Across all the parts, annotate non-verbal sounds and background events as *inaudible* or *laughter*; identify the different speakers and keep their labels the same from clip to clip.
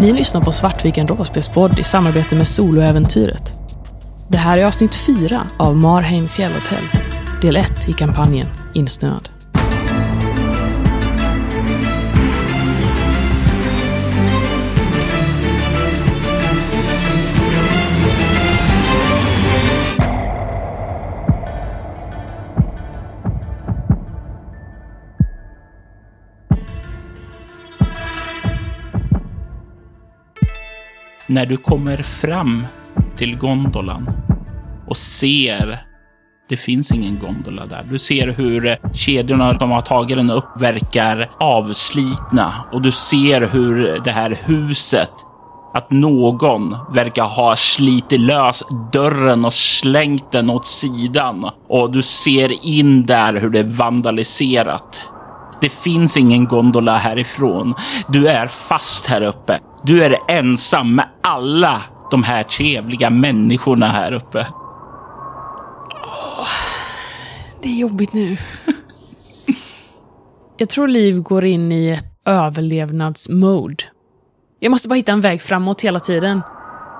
Speaker 1: Ni lyssnar på Svartviken Råspelspodd i samarbete med Soloäventyret. Det här är avsnitt 4 av Marheim fjällhotell, del 1 i kampanjen Insnöad.
Speaker 2: När du kommer fram till gondolan och ser det finns ingen gondola där. Du ser hur kedjorna som har tagit den upp verkar avslitna och du ser hur det här huset att någon verkar ha slitit lös dörren och slängt den åt sidan och du ser in där hur det är vandaliserat. Det finns ingen gondola härifrån. Du är fast här uppe. Du är ensam med alla de här trevliga människorna här uppe.
Speaker 1: Det är jobbigt nu. Jag tror Liv går in i ett överlevnadsmode. Jag måste bara hitta en väg framåt hela tiden.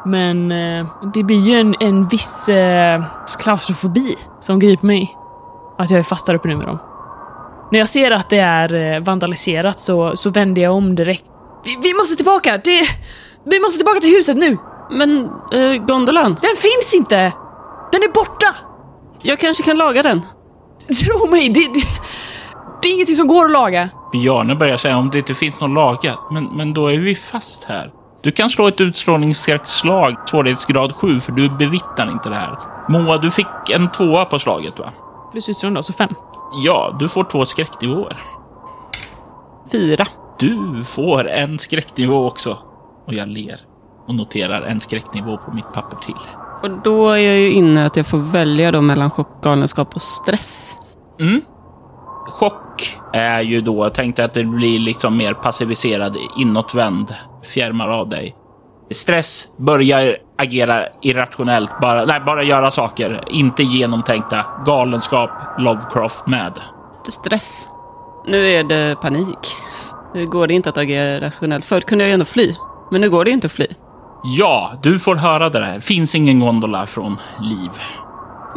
Speaker 1: Men eh, det blir ju en, en viss eh, klaustrofobi som griper mig. Att jag är fast där uppe nu med dem. När jag ser att det är eh, vandaliserat så, så vänder jag om direkt. Vi, vi måste tillbaka! Det, vi måste tillbaka till huset nu!
Speaker 3: Men eh, gondolan,
Speaker 1: Den finns inte! Den är borta!
Speaker 3: jag kanske kan laga den.
Speaker 1: Tro mig, det, det, det är ingenting som går att laga.
Speaker 2: Bjarne börjar säga om det inte finns någon lagat, men, men då är vi fast här. Du kan slå ett utstrålningsskräckslag, svårighetsgrad 7, för du bevittnar inte det här. Moa, du fick en tvåa på slaget, va?
Speaker 1: Plus utstrålning då, så fem.
Speaker 2: Ja, du får två skräcknivåer.
Speaker 3: Fyra.
Speaker 2: Du får en skräcknivå också. Och jag ler och noterar en skräcknivå på mitt papper till.
Speaker 3: Och då är jag ju inne att jag får välja då mellan chock, galenskap och stress.
Speaker 2: Mm. Chock är ju då, jag tänkte att det blir liksom mer passiviserad, inåtvänd, fjärmar av dig. Stress börjar agera irrationellt, bara, nej, bara göra saker, inte genomtänkta. Galenskap, Lovecraft med.
Speaker 3: Det är stress. Nu är det panik. Nu går det inte att agera rationellt. Förut kunde jag ju ändå fly. Men nu går det inte att fly.
Speaker 2: Ja, du får höra det där. Finns ingen gondola från liv.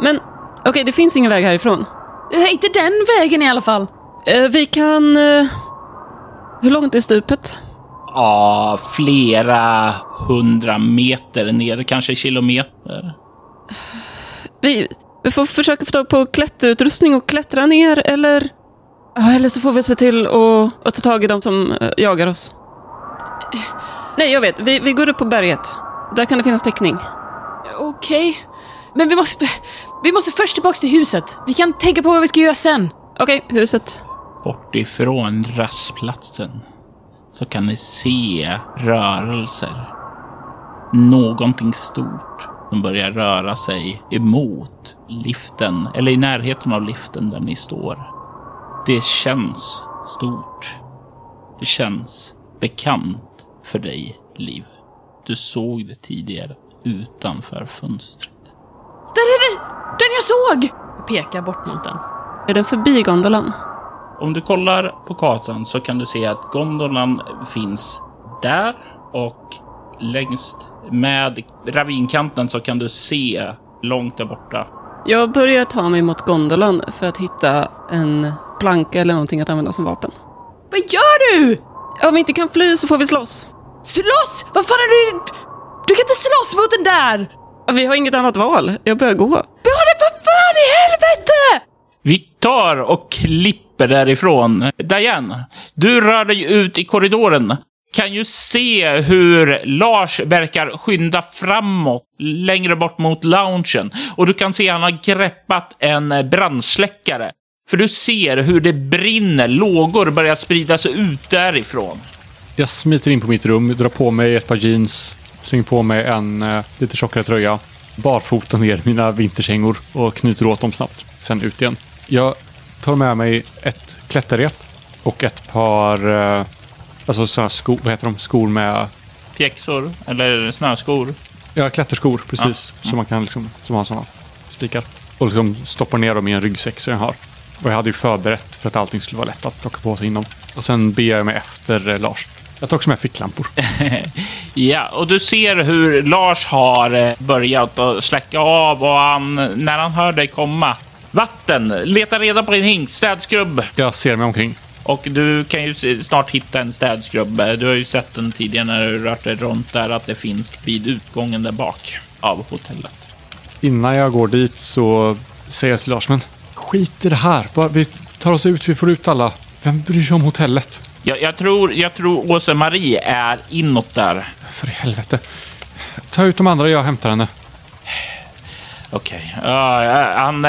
Speaker 3: Men okej, det finns ingen väg härifrån.
Speaker 1: Inte den vägen i alla fall.
Speaker 3: Eh, vi kan... Eh, hur långt är stupet?
Speaker 2: Ja, flera hundra meter ner, kanske kilometer.
Speaker 3: Vi, vi får försöka få tag på klätterutrustning och klättra ner, eller... Eller så får vi se till att, att ta tag i de som eh, jagar oss. Nej, jag vet. Vi, vi går upp på berget. Där kan det finnas täckning.
Speaker 1: Okej. Men vi måste, vi måste först tillbaka till huset. Vi kan tänka på vad vi ska göra sen.
Speaker 3: Okej, huset.
Speaker 2: Bort ifrån rastplatsen så kan ni se rörelser. Någonting stort som börjar röra sig emot liften, eller i närheten av liften där ni står. Det känns stort. Det känns bekant för dig, Liv. Du såg det tidigare utanför fönstret.
Speaker 1: Där är det! Den jag såg! Jag pekar bort mot den.
Speaker 3: Är den förbi gondolan?
Speaker 2: Om du kollar på kartan så kan du se att gondolan finns där och längst med ravinkanten så kan du se långt där borta.
Speaker 3: Jag börjar ta mig mot gondolan för att hitta en planka eller någonting att använda som vapen.
Speaker 1: Vad gör du?
Speaker 3: Om vi inte kan fly så får vi slåss.
Speaker 1: Slåss! Vad fan är du... Du kan inte slåss mot den där!
Speaker 3: Vi har inget annat val. Jag börjar gå.
Speaker 1: Bjarne, vad fan i helvete!
Speaker 2: Vi tar och klipper därifrån. Diane, du rör dig ut i korridoren. Kan ju se hur Lars verkar skynda framåt längre bort mot loungen. Och du kan se att han har greppat en brandsläckare. För du ser hur det brinner, lågor börjar sprida sig ut därifrån.
Speaker 4: Jag smiter in på mitt rum, drar på mig ett par jeans, slänger på mig en eh, lite tjockare tröja, barfota ner mina vinterkängor och knyter åt dem snabbt. Sen ut igen. Jag tar med mig ett klätterrep och ett par eh, alltså sådana skor, vad heter de? Skor med
Speaker 2: Pjäxor, eller snöskor.
Speaker 4: Ja, klätterskor, precis. Så man kan liksom, som har sådana spikar. Och liksom stoppar ner dem i en ryggsäck som jag har. Och jag hade ju förberett för att allting skulle vara lätt att plocka på sig inom. Och sen ber jag mig efter eh, Lars. Jag tar också med ficklampor. *laughs*
Speaker 2: Ja, och du ser hur Lars har eh, börjat att släcka av och han, när han hör dig komma. Vatten! Leta reda på din hink, städskrubb.
Speaker 4: Jag ser mig omkring.
Speaker 2: Och du kan ju snart hitta en städskrubb. Du har ju sett den tidigare när du rört dig runt där, att det finns vid utgången där bak av hotellet.
Speaker 4: Innan jag går dit så säger jag till Lars, men skit i det här. Bara, vi tar oss ut, vi får ut alla. Vem bryr sig om hotellet?
Speaker 2: Jag, jag tror, jag tror Åse-Marie är inåt där.
Speaker 4: För i helvete. Ta ut de andra, jag hämtar henne.
Speaker 2: Okej. Ja, ja, han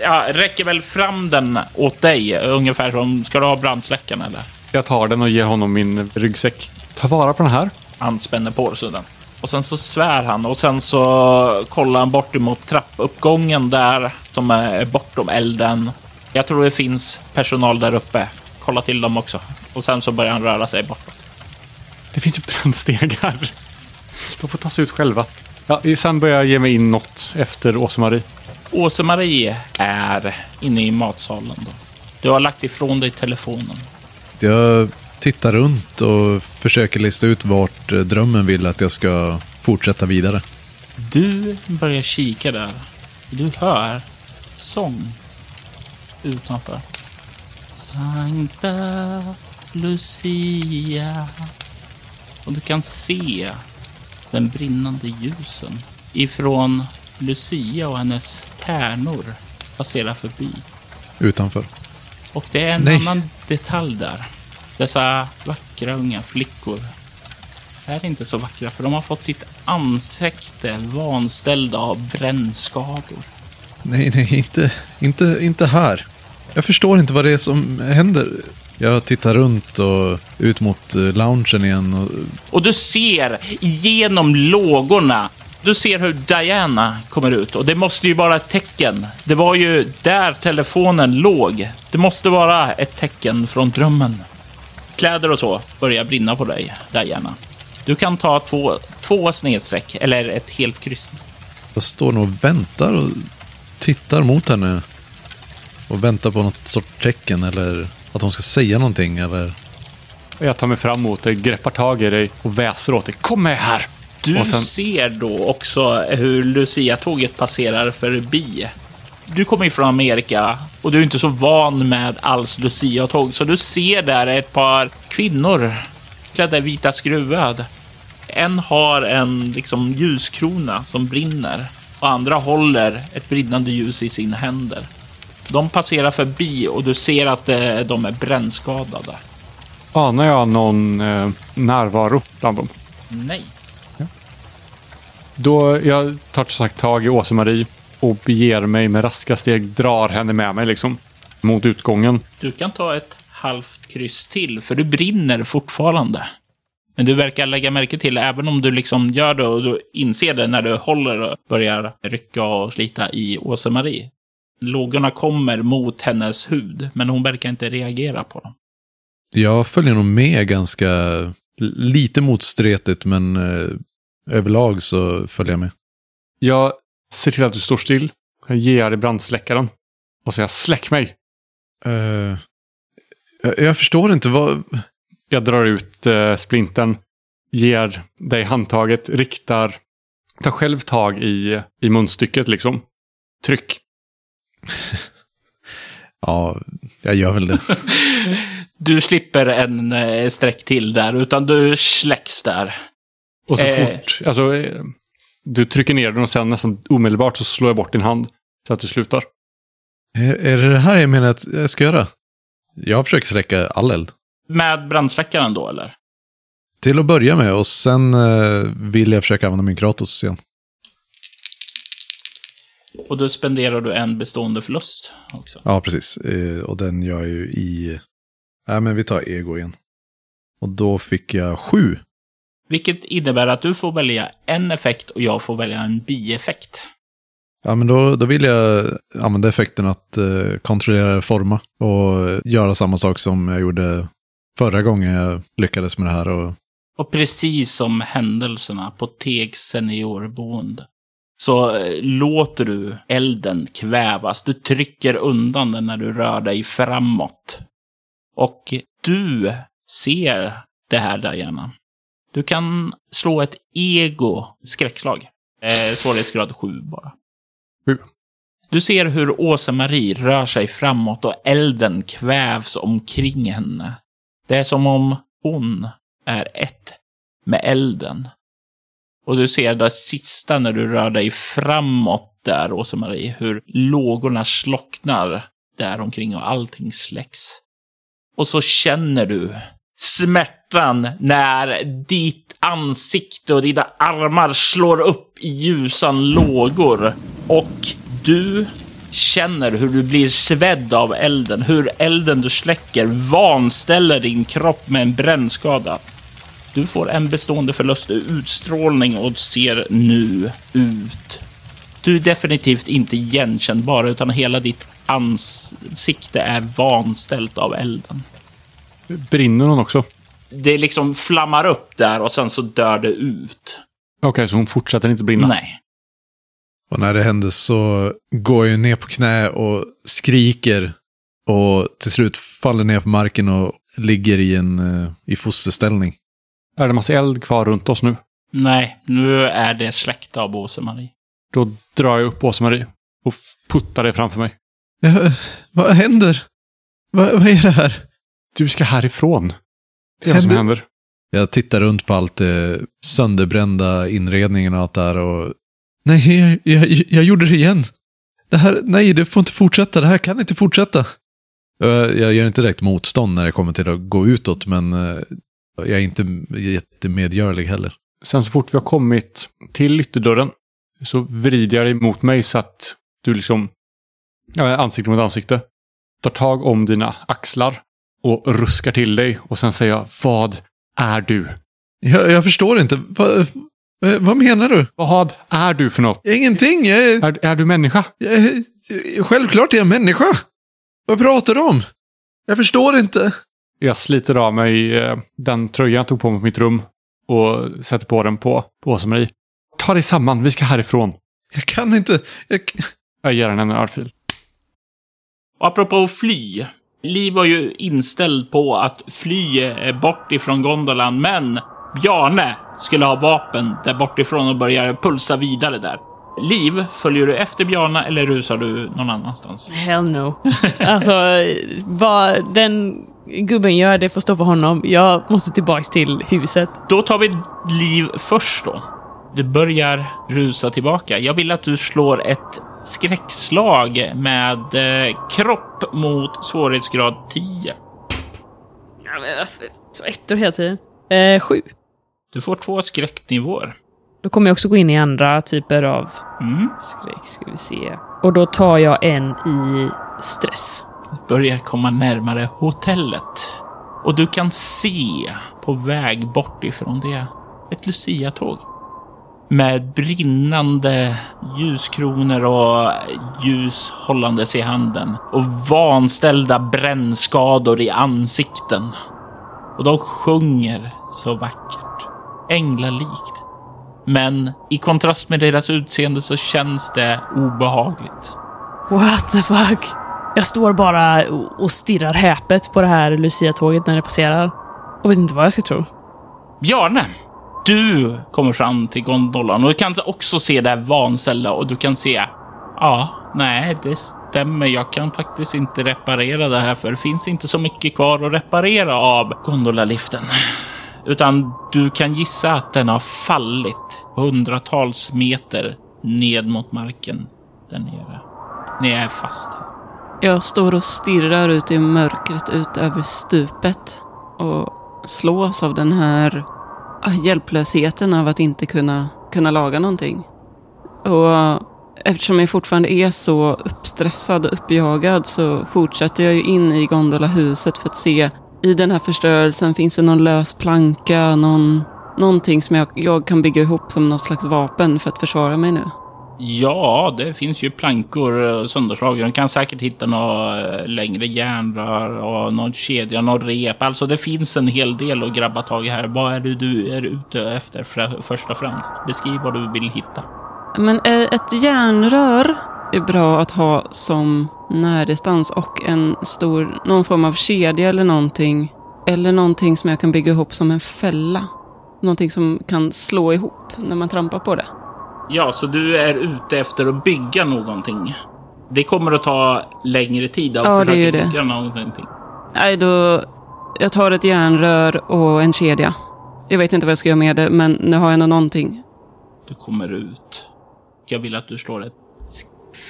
Speaker 2: ja, räcker väl fram den åt dig, ungefär som... Ska du ha brandsläckaren eller?
Speaker 4: Jag tar den och ger honom min ryggsäck. Ta vara på den här.
Speaker 2: Han spänner på sig den. Och sen så svär han och sen så kollar han bort emot trappuppgången där som är bortom elden. Jag tror det finns personal där uppe. Kolla till dem också. Och sen så börjar han röra sig bortåt.
Speaker 4: Det finns ju brännstegar. De får ta sig ut själva. Ja, sen börjar jag ge mig inåt efter Åse-Marie.
Speaker 2: Åse-Marie är inne i matsalen då. Du har lagt ifrån dig telefonen.
Speaker 5: Jag tittar runt och försöker lista ut vart eh, drömmen vill att jag ska fortsätta vidare.
Speaker 2: Du börjar kika där. Du hör sång utanför. Sankta Lucia. Och du kan se den brinnande ljusen ifrån Lucia och hennes tärnor passera förbi.
Speaker 5: Utanför.
Speaker 2: Och det är en
Speaker 5: Nej.
Speaker 2: annan detalj där. Dessa vackra unga flickor är inte så vackra för de har fått sitt ansikte vanställda av brännskador.
Speaker 5: Nej, nej, inte, inte, inte här. Jag förstår inte vad det är som händer. Jag tittar runt och ut mot eh, loungen igen. Och,
Speaker 2: Och du ser genom lågorna. Du ser hur Diana kommer ut och det måste ju vara ett tecken. Det var ju där telefonen låg. Det måste vara ett tecken från drömmen. Kläder och så börjar brinna på dig, Diana. Du kan ta två, två snedstreck eller ett helt kryss.
Speaker 5: jag står nog och väntar och tittar mot henne. Och väntar på något sorts tecken eller att hon ska säga någonting eller...
Speaker 4: Jag tar mig fram mot dig, greppar tag i dig och väser åt dig. Kom med här!
Speaker 2: Du
Speaker 4: Och sen-
Speaker 2: ser då också hur Lucia-tåget passerar förbi. Du kommer ju från Amerika och du är inte så van med alls Lucia-tåg, så du ser där ett par kvinnor klädda i vita skruvad. En har en liksom ljuskrona som brinner och andra håller ett brinnande ljus i sina händer. De passerar förbi och du ser att eh, de är brännskadade.
Speaker 4: Anar jag någon eh, närvaro bland dem?
Speaker 2: Nej.
Speaker 4: Då jag tar som sagt tag i Åse-Marie och beger mig med raska steg, drar henne med mig liksom mot utgången.
Speaker 2: Du kan ta ett halvt kryss till, för du brinner fortfarande. Men du verkar lägga märke till, även om du liksom gör det och du inser det när du håller och börjar rycka och slita i Åse-Marie. Lågorna kommer mot hennes hud, men hon verkar inte reagera på dem.
Speaker 5: Jag följer nog med ganska lite motstretigt men eh, överlag så följer jag med.
Speaker 4: Jag ser till att du står still. Jag ger dig brandsläckaren. Och säger släck mig!
Speaker 5: Eh, jag, jag förstår inte vad...
Speaker 4: Jag drar ut eh, splintern, ger dig handtaget, riktar, tar själv tag i, i munstycket liksom. Tryck. *laughs*
Speaker 5: Ja, jag gör väl det. *laughs*
Speaker 2: Du slipper en eh, streck till där, utan du släcks där.
Speaker 4: Och så
Speaker 2: Eh.
Speaker 4: fort, alltså, du trycker ner den och sen nästan omedelbart så slår jag bort din hand. Så att du slutar.
Speaker 5: är, är det det här jag menar att jag ska göra? Jag försöker släcka all eld.
Speaker 2: Med brandsläckaren då, eller?
Speaker 5: Till att börja med och sen eh, vill jag försöka använda min Kratos igen.
Speaker 2: Och då spenderar du en bestående förlust också.
Speaker 5: Ja, precis. Eh, och den gör jag ju i... Nej, men vi tar ego igen. Och då fick jag sju.
Speaker 2: Vilket innebär att du får välja en effekt och jag får välja en bieffekt.
Speaker 5: Ja, men då, då vill jag använda effekten att eh, kontrollera forma och göra samma sak som jag gjorde förra gången jag lyckades med det här. Och,
Speaker 2: Och precis som händelserna på Tegs seniorboende så eh, låter du elden kvävas. Du trycker undan den när du rör dig framåt. Och du ser det här Diana. Du kan slå ett ego skräckslag. Eh, svårighetsgrad 7 bara.
Speaker 4: Sju.
Speaker 2: Du ser hur Åsa-Marie rör sig framåt och elden kvävs omkring henne. Det är som om hon är ett med elden. Och du ser det sista när du rör dig framåt där, Åsa-Marie, hur lågorna slocknar där omkring och allting släcks. Och så känner du smärtan när ditt ansikte och dina armar slår upp i ljusan lågor. Och du känner hur du blir svedd av elden, hur elden du släcker vanställer din kropp med en brännskada. Du får en bestående förlust i utstrålning och ser nu ut. Du är definitivt inte igenkännbar, utan hela ditt ansikte är vanställt av elden.
Speaker 4: Brinner hon också?
Speaker 2: Det liksom flammar upp där och sen så dör det ut.
Speaker 4: Okej, så hon fortsätter inte brinna?
Speaker 2: Nej.
Speaker 5: Och när det händer så går jag ner på knä och skriker. Och till slut faller ner på marken och ligger i en uh, i fosterställning.
Speaker 4: Är det massa eld kvar runt oss nu?
Speaker 2: Nej, nu är det släckt av Åse-Marie.
Speaker 4: Då drar jag upp Åsa-Marie och puttar dig framför mig.
Speaker 5: Ja, vad händer? Va, vad är det här?
Speaker 4: Du ska härifrån. Det är vad som
Speaker 5: Händer-
Speaker 4: händer.
Speaker 5: Jag tittar runt på allt det sönderbrända inredningen och allt det här och... Nej, jag, jag, jag gjorde det igen. Det här, nej, det får inte fortsätta. Det här kan inte fortsätta. Jag, jag gör inte direkt motstånd när det kommer till att gå utåt, men eh, jag är inte jättemedgörlig heller.
Speaker 4: Sen så fort vi har kommit till ytterdörren så vrider jag dig mot mig så att du liksom, ansikte mot ansikte, tar tag om dina axlar och ruskar till dig och sen säger jag, vad är du?
Speaker 5: Jag, jag förstår inte. Va, va, vad menar du?
Speaker 4: Vad är du för något?
Speaker 5: Ingenting. Jag, är-
Speaker 4: Är, du människa?
Speaker 5: jag, självklart är jag människa. Vad pratar du om? Jag förstår inte.
Speaker 4: Jag sliter av mig eh, den tröjan jag tog på mig på mitt rum och sätter på den på, på Åsa-Marie. Ta dig samman, vi ska härifrån.
Speaker 5: Jag kan inte. Jag,
Speaker 4: Jag ger henne en örfil.
Speaker 2: Och apropå fly. Liv var ju inställd på att fly eh, bort ifrån Gondolan, men Bjarne skulle ha vapen där bortifrån och börja pulsa vidare där. Liv, följer du efter Bjarne eller rusar du någon annanstans?
Speaker 1: Hell no. Alltså, vad den gubben gör, det får stå för honom. Jag måste tillbaks till huset.
Speaker 2: Då tar vi Liv först då. Du börjar rusa tillbaka. Jag vill att du slår ett skräckslag med eh, kropp mot svårighetsgrad 10.
Speaker 1: Ja, men Så ettor hela tiden. Eh, sju.
Speaker 2: Du får två skräcknivåer.
Speaker 1: Då kommer jag också gå in i andra typer av
Speaker 2: Mm.
Speaker 1: skräck, ska vi se. Och då tar jag en i stress
Speaker 2: börjar komma närmare hotellet. Och du kan se på väg bort ifrån det ett Lucia-tåg. Med brinnande ljuskronor och ljus hållandes i handen. Och vanställda brännskador i ansikten. Och de sjunger så vackert. Änglalikt. Men i kontrast med deras utseende så känns det obehagligt.
Speaker 1: What the fuck? Jag står bara och- stirrar häpet på det här Lucia-tåget när det passerar. Och vet inte vad jag ska tro.
Speaker 2: Bjarne, du kommer fram till gondolan och du kan också se det här vanställda och du kan se. Ja, nej, det stämmer. Jag kan faktiskt inte reparera det här för det finns inte så mycket kvar att reparera av gondolaliften. Utan du kan gissa att den har fallit hundratals meter ned mot marken där nere. Ni är fast här.
Speaker 3: Jag står och stirrar ut i mörkret ut över stupet och slås av den här ah, hjälplösheten av att inte kunna, kunna laga någonting. Och eftersom jag fortfarande är så uppstressad och uppjagad så fortsätter jag ju in i gondolahuset för att se i den här förstörelsen finns det någon lös planka, någon, någonting som jag, jag kan bygga ihop som något slags vapen för att försvara mig nu.
Speaker 2: Ja, det finns ju plankor eh, sönderslagna. Du kan säkert hitta några eh, längre järnrör och någon kedja, någon rep. Alltså det finns en hel del att grabba tag i här. Vad är det du är ute efter först och främst? Beskriv vad du vill hitta.
Speaker 3: Men eh, ett järnrör är bra att ha som närdistans och en stor, någon form av kedja eller någonting Eller någonting som jag kan bygga ihop som en fälla. Någonting som kan slå ihop när man trampar på det.
Speaker 2: Ja, så du är ute efter att bygga någonting. Det kommer att ta längre tid att
Speaker 3: Ja, det
Speaker 2: försöka
Speaker 3: det.
Speaker 2: bygga någonting.
Speaker 3: Nej, då... Jag tar ett järnrör och en kedja. Jag vet inte vad jag ska göra med det, men nu har jag ändå någonting.
Speaker 2: Du kommer ut. Jag vill att du slår ett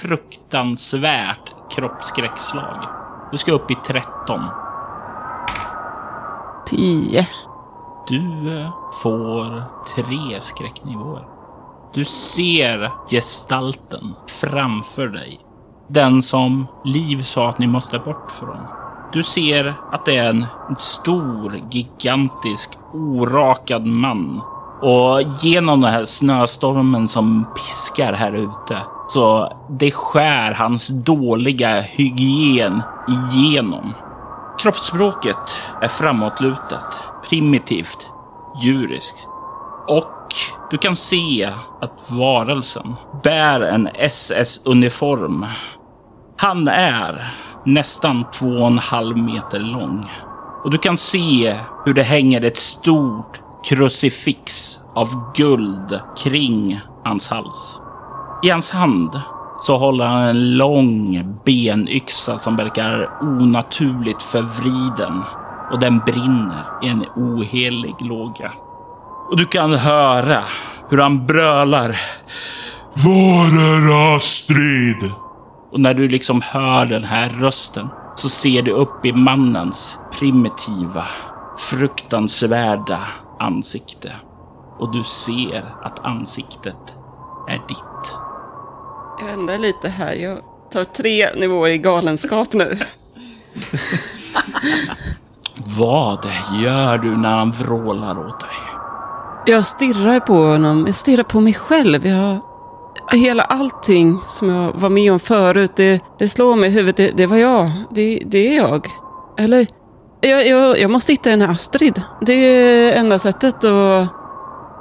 Speaker 2: fruktansvärt kroppsskräckslag. Du ska upp i 13.
Speaker 3: Tio.
Speaker 2: Du eh, får tre skräcknivåer. Du ser gestalten framför dig. Den som Liv sa att ni måste bort från. Du ser att det är en stor, gigantisk, orakad man. Och genom den här snöstormen som piskar här ute så det skär hans dåliga hygien igenom. Kroppsspråket är framåtlutat, primitivt, djuriskt. Och du kan se att varelsen bär en SS-uniform. Han är nästan två och en halv meter lång. Och du kan se hur det hänger ett stort krucifix av guld kring hans hals. I hans hand så håller han en lång benyxa som verkar onaturligt förvriden och den brinner i en ohelig låga. Och du kan höra hur han brölar.
Speaker 6: Var är Astrid?
Speaker 2: Och när du liksom hör den här rösten så ser du upp i mannens primitiva, fruktansvärda ansikte. Och du ser att ansiktet är ditt.
Speaker 3: Jag vänder lite här. Jag tar tre nivåer i galenskap nu.
Speaker 2: Vad gör du när han vrålar åt dig?
Speaker 3: Jag stirrar på honom. Jag stirrar på mig själv. Jag, hela allting som jag var med om förut, det, det slår mig i huvudet. Det, det var jag. Det, det är jag. Eller, jag, jag, jag måste hitta den här Astrid. Det är enda sättet att...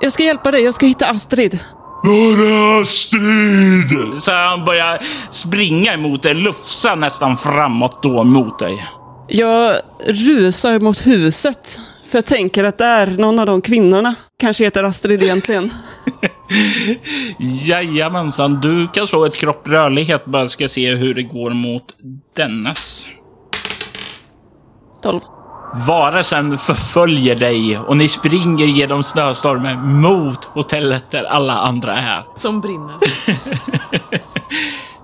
Speaker 3: Jag ska hjälpa dig. Jag ska hitta Astrid.
Speaker 6: Var är Astrid?
Speaker 2: Så han börjar springa emot dig, lufsa nästan framåt då mot dig.
Speaker 3: Jag rusar mot huset. För jag tänker att där, någon av de kvinnorna kanske heter Astrid egentligen. *laughs*
Speaker 2: Jajamensan, du kan slå ett kropp rörlighet bara ska se hur det går mot dennes.
Speaker 3: 12.
Speaker 2: Varelsen förföljer dig och ni springer genom snöstormen mot hotellet där alla andra är.
Speaker 1: Som brinner.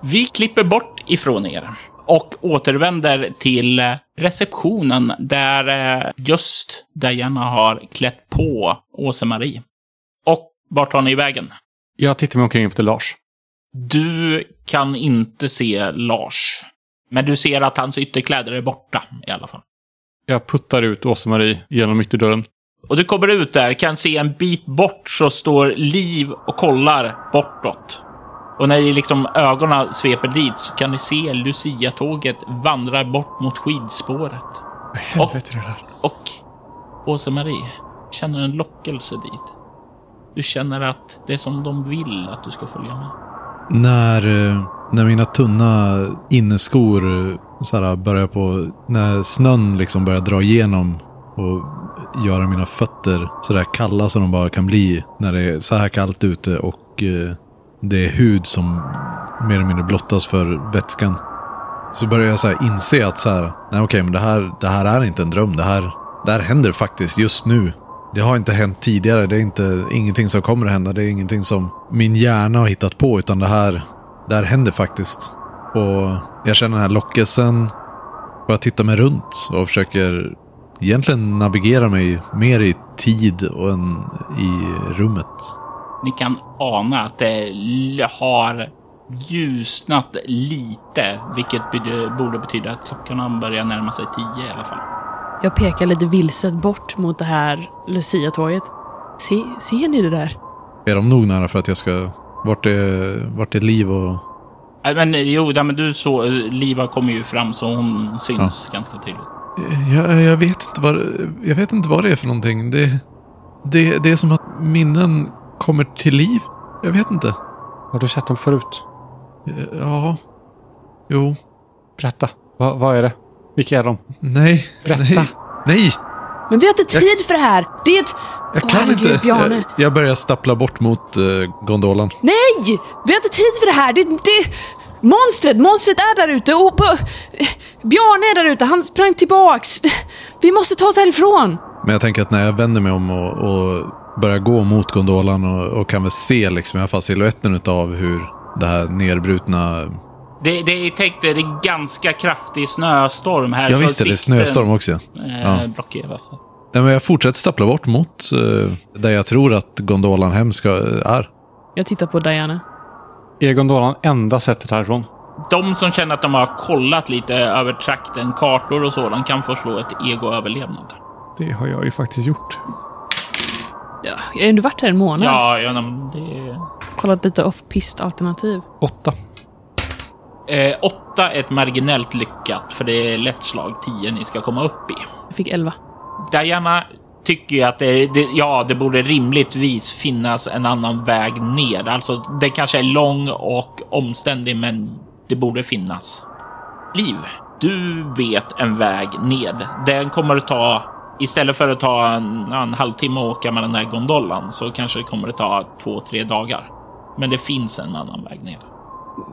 Speaker 1: *laughs*
Speaker 2: Vi klipper bort ifrån er och återvänder till receptionen där eh, just Diana har klätt på Åse-Marie. Och vart tar ni vägen?
Speaker 4: Jag tittar mig omkring efter Lars.
Speaker 2: Du kan inte se Lars, men du ser att hans ytterkläder är borta i alla fall.
Speaker 4: Jag puttar ut Åse-Marie genom ytterdörren.
Speaker 2: Och du kommer ut där, kan se en bit bort så står Liv och kollar bortåt. Och när liksom ögonen sveper dit så kan ni se Lucia-tåget vandra bort mot skidspåret.
Speaker 4: Helvete är det där.
Speaker 2: Och Åse-Marie känner en lockelse dit. Du känner att det är som de vill att du ska följa med.
Speaker 5: När, eh, när mina tunna inneskor eh, så här, börjar på... När snön liksom börjar dra igenom och göra mina fötter så där kalla som de bara kan bli när det är så här kallt ute och eh, det är hud som mer eller mindre blottas för vätskan. Så börjar jag så här inse att så här, nej okej, men det här, det här är inte en dröm. Det här, det här händer faktiskt just nu. Det har inte hänt tidigare. Det är inte, ingenting som kommer att hända. Det är ingenting som min hjärna har hittat på. Utan det här, det här händer faktiskt. Och jag känner den här lockelsen. Och jag tittar mig runt och försöker egentligen navigera mig mer i tid och än i rummet.
Speaker 2: Ni kan ana att det har ljusnat lite, vilket borde betyda att klockorna börjar närma sig tio i alla fall.
Speaker 1: Jag pekar lite vilset bort mot det här Lucia-tåget. Se, ser ni det där?
Speaker 5: Är de nog nära för att jag ska... Vart är, vart är liv och...
Speaker 2: Nej, Men jo, men du så Liva kommer ju fram så hon syns ganska tydligt.
Speaker 5: Jag, jag, vet inte vad, jag vet inte vad det är för någonting. Det, det, det är som att minnen kommer till liv. Jag vet inte.
Speaker 4: Har du sett dem förut?
Speaker 5: Ja. Jo.
Speaker 4: Berätta. Va, vad är det? Vilka är de?
Speaker 5: Nej.
Speaker 4: Berätta.
Speaker 5: Nej. Nej.
Speaker 1: Men vi har inte tid för det här. Det är ett...
Speaker 5: Jag kan
Speaker 1: herregud,
Speaker 5: inte. Jag, jag börjar stappla bort mot uh, gondolan.
Speaker 1: Nej! Vi har inte tid för det här. Det, det... Monstret, monstret är där ute och... på- Bjarne är där ute, han sprang tillbaks. Vi måste ta oss härifrån.
Speaker 5: Men jag tänker att när jag vänder mig om och, och börjar gå mot gondolan och, och kan väl se liksom i alla fall siluetten av hur det här nerbrutna...
Speaker 2: Det, det är tänkt det är ganska kraftig snöstorm här.
Speaker 5: Ja
Speaker 2: så
Speaker 5: visst är det
Speaker 2: sikten,
Speaker 5: snöstorm också.
Speaker 2: Eh,
Speaker 5: Ja.
Speaker 2: blockeras.
Speaker 5: Nej, men jag fortsätter stappla bort mot eh, där jag tror att gondolan hem ska, är.
Speaker 1: Jag tittar på Diana.
Speaker 4: Är gondolan enda sättet härifrån?
Speaker 2: De som känner att de har kollat lite över trakten, kartor och sådant, kan få slå ett ego-överlevnad.
Speaker 4: Det har jag ju faktiskt gjort.
Speaker 1: Ja, jag har ändå varit här en månad.
Speaker 2: Ja, ja men det...
Speaker 1: Kollat lite off-pist alternativ.
Speaker 4: Åtta.
Speaker 2: Eh, åtta är ett marginellt lyckat, för det är lätt slag 10 ni ska komma upp i.
Speaker 1: Jag fick 11.
Speaker 2: Diana tycker ju att det, det, ja, det borde rimligtvis finnas en annan väg ner. Alltså, det kanske är lång och omständig, men det borde finnas. Liv, du vet en väg ned. Den kommer att ta, istället för att ta en, en halvtimme att åka med den här gondolan, så kanske det kommer att ta två, tre dagar. Men det finns en annan väg ner.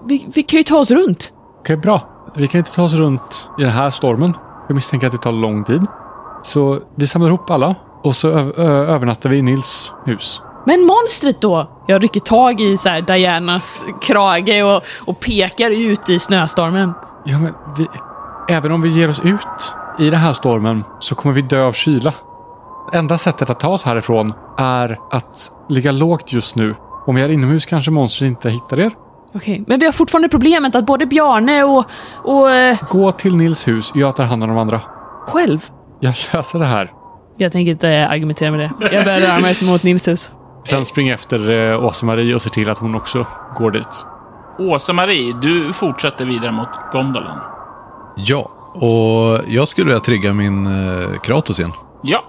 Speaker 1: Vi, vi kan ju ta oss runt.
Speaker 4: Okej, bra. Vi kan inte ta oss runt i den här stormen. Jag misstänker att det tar lång tid. Så vi samlar ihop alla och så övernattar vi i Nils hus.
Speaker 1: Men monstret då? Jag rycker tag i så här Dianas krage och, och pekar ut i snöstormen.
Speaker 4: Ja, men vi, även om vi ger oss ut i den här stormen så kommer vi dö av kyla. Enda sättet att ta oss härifrån är att ligga lågt just nu. Om vi är inomhus kanske monstret inte hittar er.
Speaker 1: Okej, men vi har fortfarande problemet att både Bjarne och... och eh,
Speaker 4: Gå till Nils hus, jag tar hand om de andra.
Speaker 1: själv.
Speaker 4: Jag löser det här.
Speaker 1: Jag tänker inte argumentera med det. Jag börjar röra mig mot Nils hus.
Speaker 4: Sen spring efter eh, Åse-Marie och se till att hon också går dit.
Speaker 2: Åsa-Marie, du fortsätter vidare mot gondolen.
Speaker 5: Ja, och jag skulle vilja trigga min eh, Kratos igen.
Speaker 2: Ja,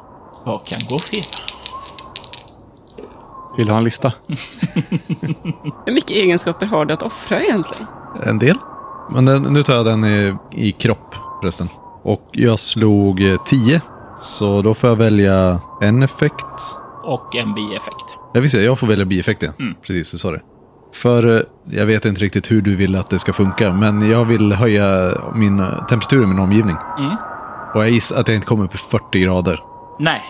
Speaker 2: vad kan gå fel?
Speaker 4: Vill du ha en lista? *laughs*
Speaker 3: Hur mycket egenskaper har du att offra egentligen?
Speaker 5: En del. Men den, nu tar jag den i, i kropp förresten. Och jag slog eh, 10. Så då får jag välja en effekt.
Speaker 2: Och en bieffekt.
Speaker 5: Jag visste, jag får välja bieffekten.
Speaker 2: Mm.
Speaker 5: Precis, du sa det. För eh, jag vet inte riktigt hur du vill att det ska funka, men jag vill höja min eh, temperatur i min omgivning.
Speaker 2: Mm.
Speaker 5: Och jag gissar att jag inte kommer upp i 40 grader.
Speaker 2: Nej,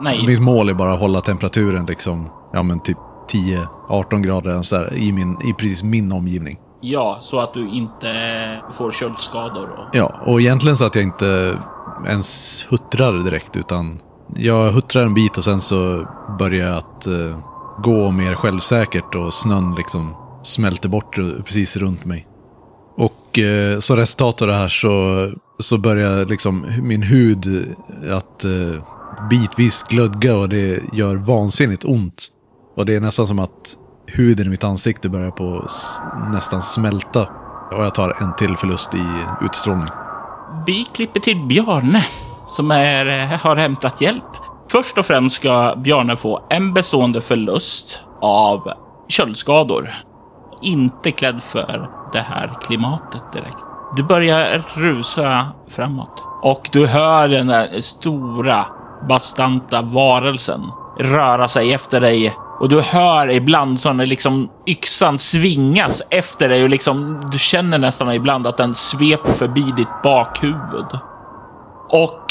Speaker 2: nej.
Speaker 5: Mitt mål är bara att hålla temperaturen liksom, ja men typ 10-18 grader så där, i, min, i precis min omgivning.
Speaker 2: Ja, så att du inte får köldskador. Och...
Speaker 5: Ja, och egentligen så att jag inte ens huttrar direkt, utan jag huttrar en bit och sen så börjar jag att eh, gå mer självsäkert och snön liksom smälter bort precis runt mig. Och eh, som resultat av det här så, så börjar liksom min hud att eh, bitvis glödga och det gör vansinnigt ont. Och det är nästan som att huden i mitt ansikte börjar på nästan smälta. Och jag tar en till förlust i utstrålning.
Speaker 2: Vi klipper till Bjarne som är, eh, har hämtat hjälp. Först och främst ska Bjarne få en bestående förlust av köldskador. Inte klädd för det här klimatet direkt. Du börjar rusa framåt och du hör den där stora bastanta varelsen röra sig efter dig och du hör ibland så när liksom yxan svingas efter dig och liksom du känner nästan ibland att den sveper förbi ditt bakhuvud. Och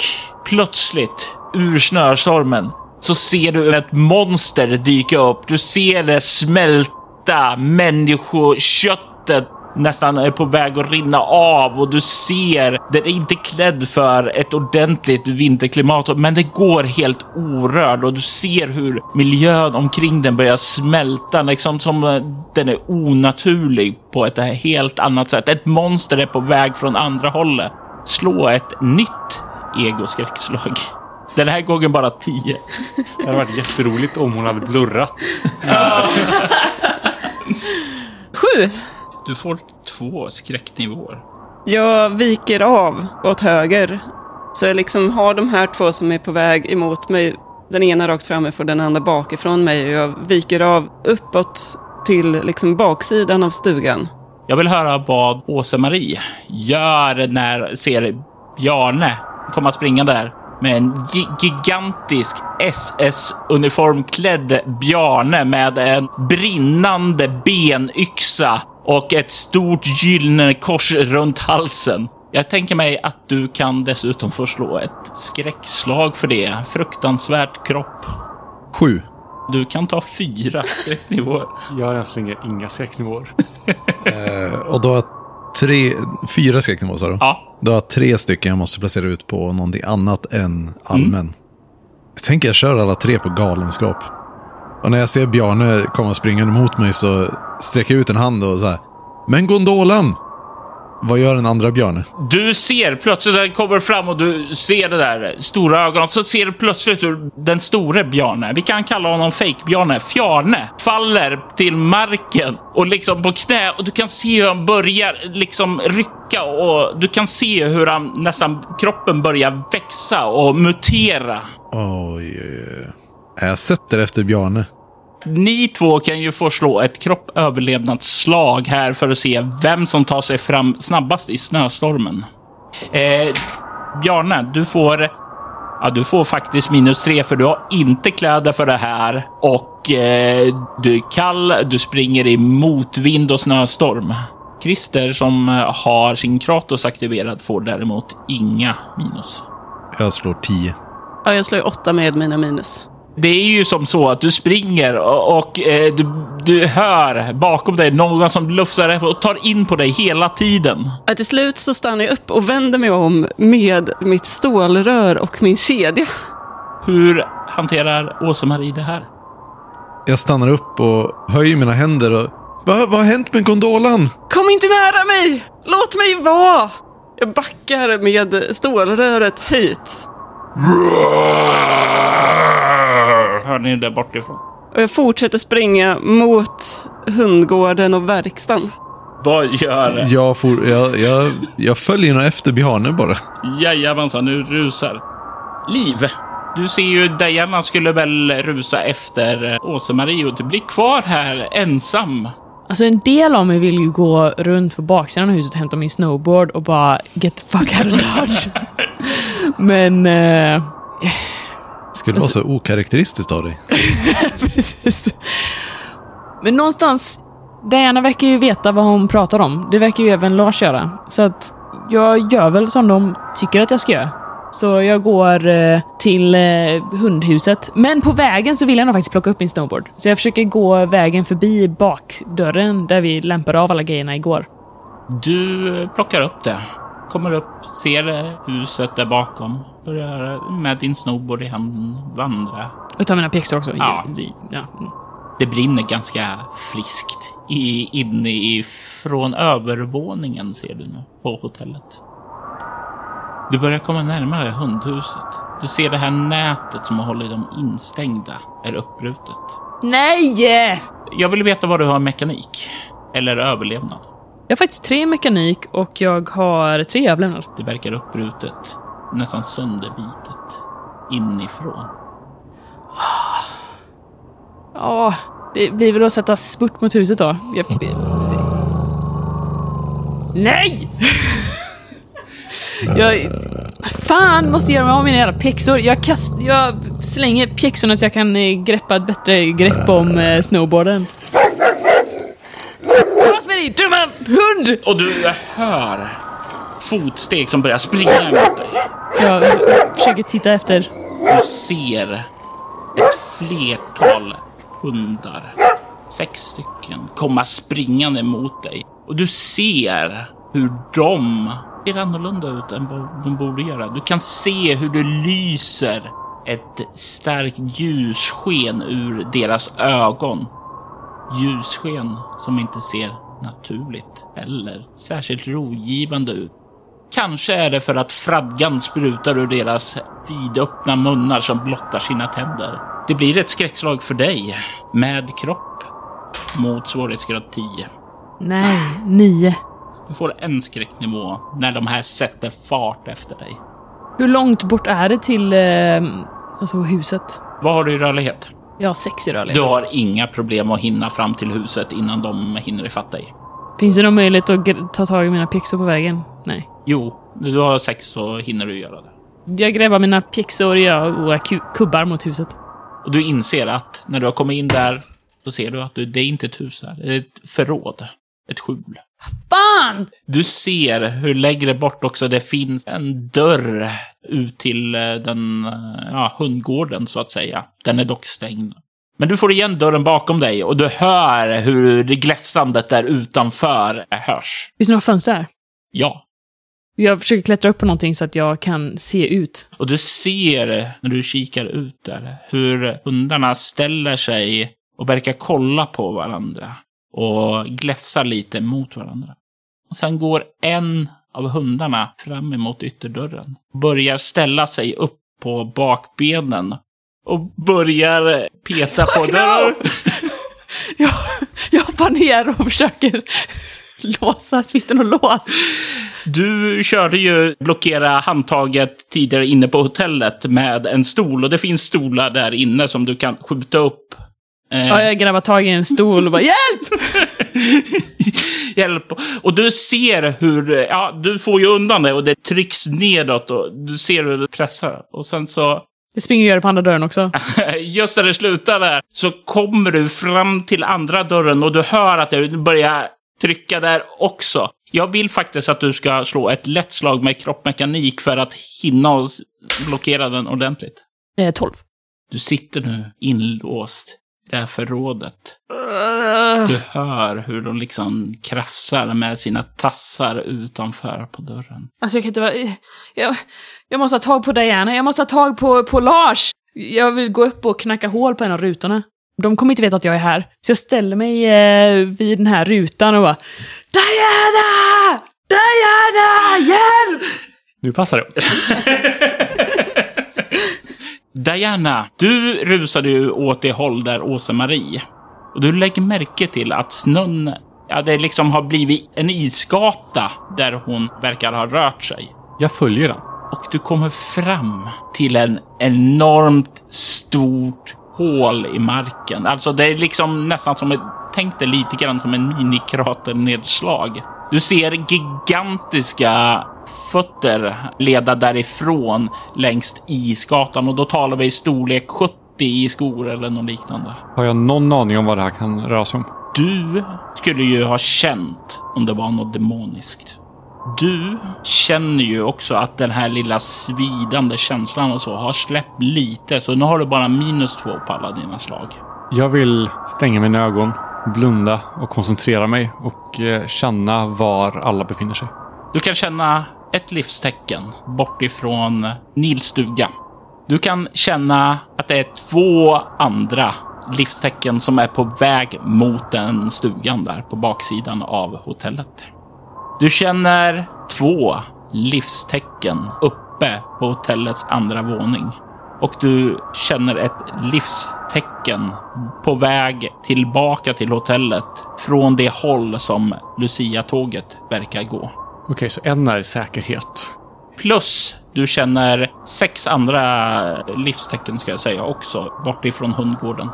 Speaker 2: plötsligt, ur snöstormen, så ser du ett monster dyka upp. Du ser det smälta människoköttet nästan är på väg att rinna av och du ser den är inte klädd för ett ordentligt vinterklimat, men det går helt orörd och du ser hur miljön omkring den börjar smälta, liksom som eh, den är onaturlig på ett helt annat sätt. Ett monster är på väg från andra hållet. Slå ett nytt egoskräckslag. Den här gången bara 10.
Speaker 4: Det hade varit jätteroligt om hon hade blurrat.
Speaker 3: Sju!
Speaker 2: Du får två skräcknivåer.
Speaker 3: Jag viker av åt höger. Så jag liksom har de här två som är på väg emot mig. Den ena rakt framifrån, den andra bakifrån mig. Och jag viker av uppåt till liksom baksidan av stugan.
Speaker 2: Jag vill höra vad Åsa-Marie gör när ser Bjarne komma springa där. Med en gi gigantisk SS-uniformklädd Bjarne med en brinnande benyxa och ett stort gyllene kors runt halsen. Jag tänker mig att du kan dessutom få slå ett skräckslag för det. Fruktansvärt kropp.
Speaker 5: Sju.
Speaker 2: Du kan ta fyra skräcknivåer.
Speaker 4: Jag har än så länge inga skräcknivåer. *laughs*
Speaker 5: Eh, och då tre, fyra skräcknivåer sa du?
Speaker 2: Ja,
Speaker 5: Då har tre stycken jag måste placera ut på någonting annat än allmän. Jag tänker jag kör alla tre på galenskap. Och när jag ser Bjarne komma springande mot mig så sträcker jag ut en hand och så här. Men gondolan! Vad gör den andra Bjarne?
Speaker 2: Du ser plötsligt den kommer fram och du ser det där stora ögonen, så ser du plötsligt hur den store Bjarne, vi kan kalla honom fake-Bjarne, Fjarne, faller till marken och liksom på knä och du kan se hur han börjar liksom rycka och du kan se hur han nästan kroppen börjar växa och mutera.
Speaker 5: Oj, oj, oj. Jag sätter efter Bjarne.
Speaker 2: Ni två kan ju få slå ett kroppöverlevnadsslag här för att se vem som tar sig fram snabbast i snöstormen. Eh, Bjarne, du får... Ja, du får faktiskt minus tre för du har inte kläder för det här och eh, du är kall, du springer i motvind och snöstorm. Christer som eh, har sin Kratos aktiverad får däremot inga minus.
Speaker 5: Jag slår tio.
Speaker 3: Ja, jag slår ju åtta med mina minus.
Speaker 2: Det är ju som så att du springer och, och eh, du, du hör bakom dig någon som lufsar och tar in på dig hela tiden.
Speaker 3: Ja, till slut så stannar jag upp och vänder mig om med mitt stålrör och min kedja.
Speaker 2: Hur hanterar Åsa-Marie det här?
Speaker 5: Jag stannar upp och höjer mina händer och... Va, vad har hänt med gondolan?
Speaker 3: Kom inte nära mig! Låt mig vara! Jag backar med stålröret höjt.
Speaker 2: Hör ni det bortifrån?
Speaker 3: Och jag fortsätter springa mot hundgården och verkstaden.
Speaker 2: Vad gör
Speaker 5: Jag, for, jag, jag, jag följer nog efter Bjarne bara.
Speaker 2: Jajamensan, nu rusar. Liv, du ser ju Diana skulle väl rusa efter Åse-Marie och du blir kvar här ensam.
Speaker 1: Alltså en del av mig vill ju gå runt på baksidan av huset och hämta min snowboard och bara get the fuck out of Dodge. *laughs* Men... Eh,
Speaker 5: Skulle vara så okaraktäristiskt av dig. *laughs*
Speaker 1: precis. Men någonstans, Diana verkar ju veta vad hon pratar om. Det verkar ju även Lars göra. Så att jag gör väl som de tycker att jag ska göra. Så jag går eh, till eh, hundhuset. Men på vägen så vill jag nog faktiskt plocka upp min snowboard. Så jag försöker gå vägen förbi bakdörren där vi lämpade av alla grejerna igår.
Speaker 2: Du plockar upp det. Kommer upp, ser huset där bakom. Börjar med din snowboard i handen vandra.
Speaker 1: Och mina pjäxor också.
Speaker 2: Ja.
Speaker 1: Ja. mm.
Speaker 2: Det brinner ganska friskt i, inne i, från övervåningen ser du nu på hotellet. Du börjar komma närmare hundhuset. Du ser det här nätet som hållit dem instängda är uppbrutet.
Speaker 1: Nej!
Speaker 2: Jag vill veta vad du har mekanik. Eller överlevnad.
Speaker 1: Jag har faktiskt tre mekanik och jag har tre överlevnad.
Speaker 2: Det verkar uppbrutet, nästan sönderbitet inifrån.
Speaker 1: Ja, det blir väl att sätta spurt mot huset då. Jag... Nej! *laughs* jag... Fan, måste göra mig av med mina jävla pjäxor. Jag, kast... jag slänger pjäxorna så jag kan eh, greppa ett bättre grepp om eh, snowboarden. Pass med dig, dumma hund!
Speaker 2: Och du hör fotsteg som börjar springa mot dig.
Speaker 1: Jag försöker titta efter.
Speaker 2: Du ser ett flertal hundar, sex stycken, komma springande mot dig. Och du ser hur de ser annorlunda ut än vad de borde göra. Du kan se hur det lyser ett starkt ljussken ur deras ögon. Ljussken som inte ser naturligt eller särskilt rogivande ut. Kanske är det för att fradgan sprutar ur deras vidöppna munnar som blottar sina tänder. Det blir ett skräckslag för dig med kropp mot svårighetsgrad 10.
Speaker 1: Nej, nio.
Speaker 2: Du får en skräcknivå när de här sätter fart efter dig.
Speaker 1: Hur långt bort är det till eh, alltså huset?
Speaker 2: Vad har du i rörlighet?
Speaker 1: Jag har sex i rörlighet.
Speaker 2: Du har inga problem att hinna fram till huset innan de hinner ifatt dig.
Speaker 1: Finns det någon möjlighet att ta tag i mina pjäxor på vägen? Nej.
Speaker 2: Jo, du har sex så hinner du göra det.
Speaker 1: Jag grävar mina pjäxor och ku- kubbar mot huset.
Speaker 2: Och du inser att när du har kommit in där så ser du att du, det är inte ett hus där. Det är ett förråd. Ett skjul.
Speaker 1: Fan!
Speaker 2: Du ser hur längre bort också det finns en dörr ut till eh, den eh, ja, hundgården, så att säga. Den är dock stängd. Men du får igen dörren bakom dig och du hör hur det gläfsandet där utanför hörs.
Speaker 1: Finns det några fönster här?
Speaker 2: Ja.
Speaker 1: Jag försöker klättra upp på någonting så att jag kan se ut.
Speaker 2: Och du ser, när du kikar ut där, hur hundarna ställer sig och verkar kolla på varandra. Och gläfsar lite mot varandra. Och sen går en av hundarna fram emot ytterdörren. Börjar ställa sig upp på bakbenen. Och börjar peta på dörren. *laughs*
Speaker 1: Jag, jag hoppar ner och försöker låsa spisten och lås.
Speaker 2: Du körde ju blockera handtaget tidigare inne på hotellet med en stol. Och det finns stolar där inne som du kan skjuta upp. Eh,
Speaker 1: Ja, jag grabbar tag i en stol och bara hjälp! *laughs*
Speaker 2: Hjälp! Och du ser hur, ja, du får ju undan det och det trycks nedåt och du ser hur det pressar. Och sen så,
Speaker 1: Jag springer det på andra dörren också. *laughs*
Speaker 2: just när det slutar där, så kommer du fram till andra dörren och du hör att det börjar trycka där också. Jag vill faktiskt att du ska slå ett lätt slag med kroppmekanik för att hinna blockera den ordentligt.
Speaker 1: Eh, 12.
Speaker 2: Du sitter nu inlåst det här förrådet. Du hör hur de liksom krafsar med sina tassar utanför på dörren.
Speaker 1: Alltså jag kan inte vara... Jag, jag måste ha tag på Diana, jag måste ha tag på, på Lars! Jag vill gå upp och knacka hål på en av rutorna. De kommer inte veta att jag är här. Så jag ställer mig eh, vid den här rutan och bara Diana! Diana! Hjälp!
Speaker 4: Nu passar det. *laughs*
Speaker 2: Diana, du rusade ju åt det håll där Åse-Marie. Och du lägger märke till att snön, ja det liksom har blivit en isgata där hon verkar ha rört sig.
Speaker 4: Jag följer den.
Speaker 2: Och du kommer fram till en enormt stort hål i marken. Alltså det är liksom nästan som ett, tänk dig lite grann som en minikraternedslag. Du ser gigantiska fötter leda därifrån längs isgatan och då talar vi i storlek 70 i skor eller något liknande.
Speaker 4: Har jag någon aning om vad det här kan röra sig om?
Speaker 2: Du skulle ju ha känt om det var något demoniskt. Du känner ju också att den här lilla svidande känslan och så har släppt lite, så nu har du bara minus två på alla dina slag.
Speaker 4: Jag vill stänga mina ögon, blunda och koncentrera mig och eh, känna var alla befinner sig.
Speaker 2: Du kan känna ett livstecken bort ifrån Nils stuga. Du kan känna att det är två andra livstecken som är på väg mot den stugan där på baksidan av hotellet. Du känner två livstecken uppe på hotellets andra våning. Och du känner ett livstecken på väg tillbaka till hotellet från det håll som Lucia-tåget verkar gå.
Speaker 4: Okej, så en är säkerhet.
Speaker 2: Plus du känner sex andra livstecken ska jag säga också, bort ifrån hundgården.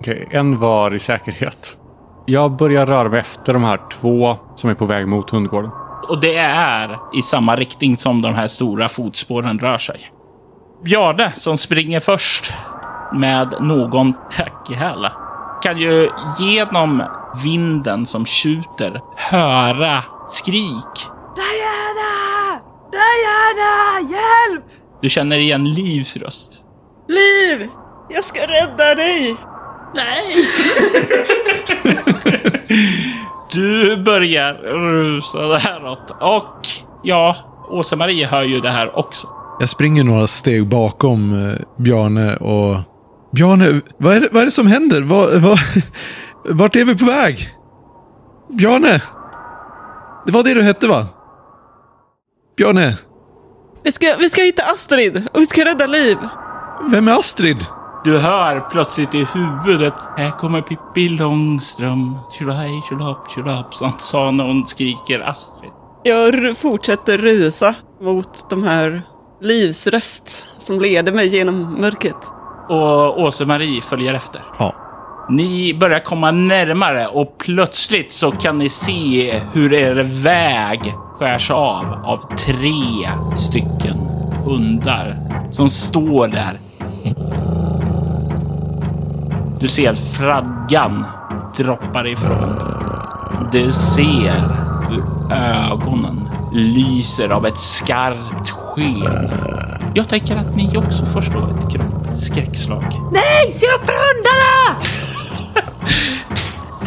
Speaker 4: Okej, en var i säkerhet. Jag börjar röra mig efter de här två som är på väg mot hundgården.
Speaker 2: Och det är i samma riktning som de här stora fotspåren rör sig. Bjarne, som springer först med någon tack i häl, kan ju genom vinden som tjuter höra skrik.
Speaker 1: Diana! Diana! Hjälp!
Speaker 2: Du känner igen Livs röst.
Speaker 3: Liv! Jag ska rädda dig!
Speaker 1: Nej! *laughs*
Speaker 2: Du börjar rusa däråt och ja, Åsa-Marie hör ju det här också.
Speaker 5: Jag springer några steg bakom eh, Bjarne och... Bjarne, vad är det, vad är det som händer? Vad, vad, *laughs* vart är vi på väg? Bjarne! Det var det du hette va? Bjarne,
Speaker 3: Vi ska, vi ska hitta Astrid och vi ska rädda Liv.
Speaker 5: vem är Astrid?
Speaker 2: Du hör plötsligt i huvudet Här kommer Pippi Långström Tjolahej tjolahopp tjolahopp Som sa när hon skriker Astrid.
Speaker 3: Jag fortsätter rusa mot de här Livs röst som leder mig genom mörkret.
Speaker 2: Och Åse-Marie följer efter.
Speaker 5: Ja.
Speaker 2: Ni börjar komma närmare och plötsligt så kan ni se hur er väg skärs av av tre stycken hundar som står där. Du ser att fraggan droppar ifrån. Du ser hur ögonen lyser av ett skarpt sken. Jag tänker att ni också får slå ett kropp skräckslag.
Speaker 1: Nej, se upp för hundarna!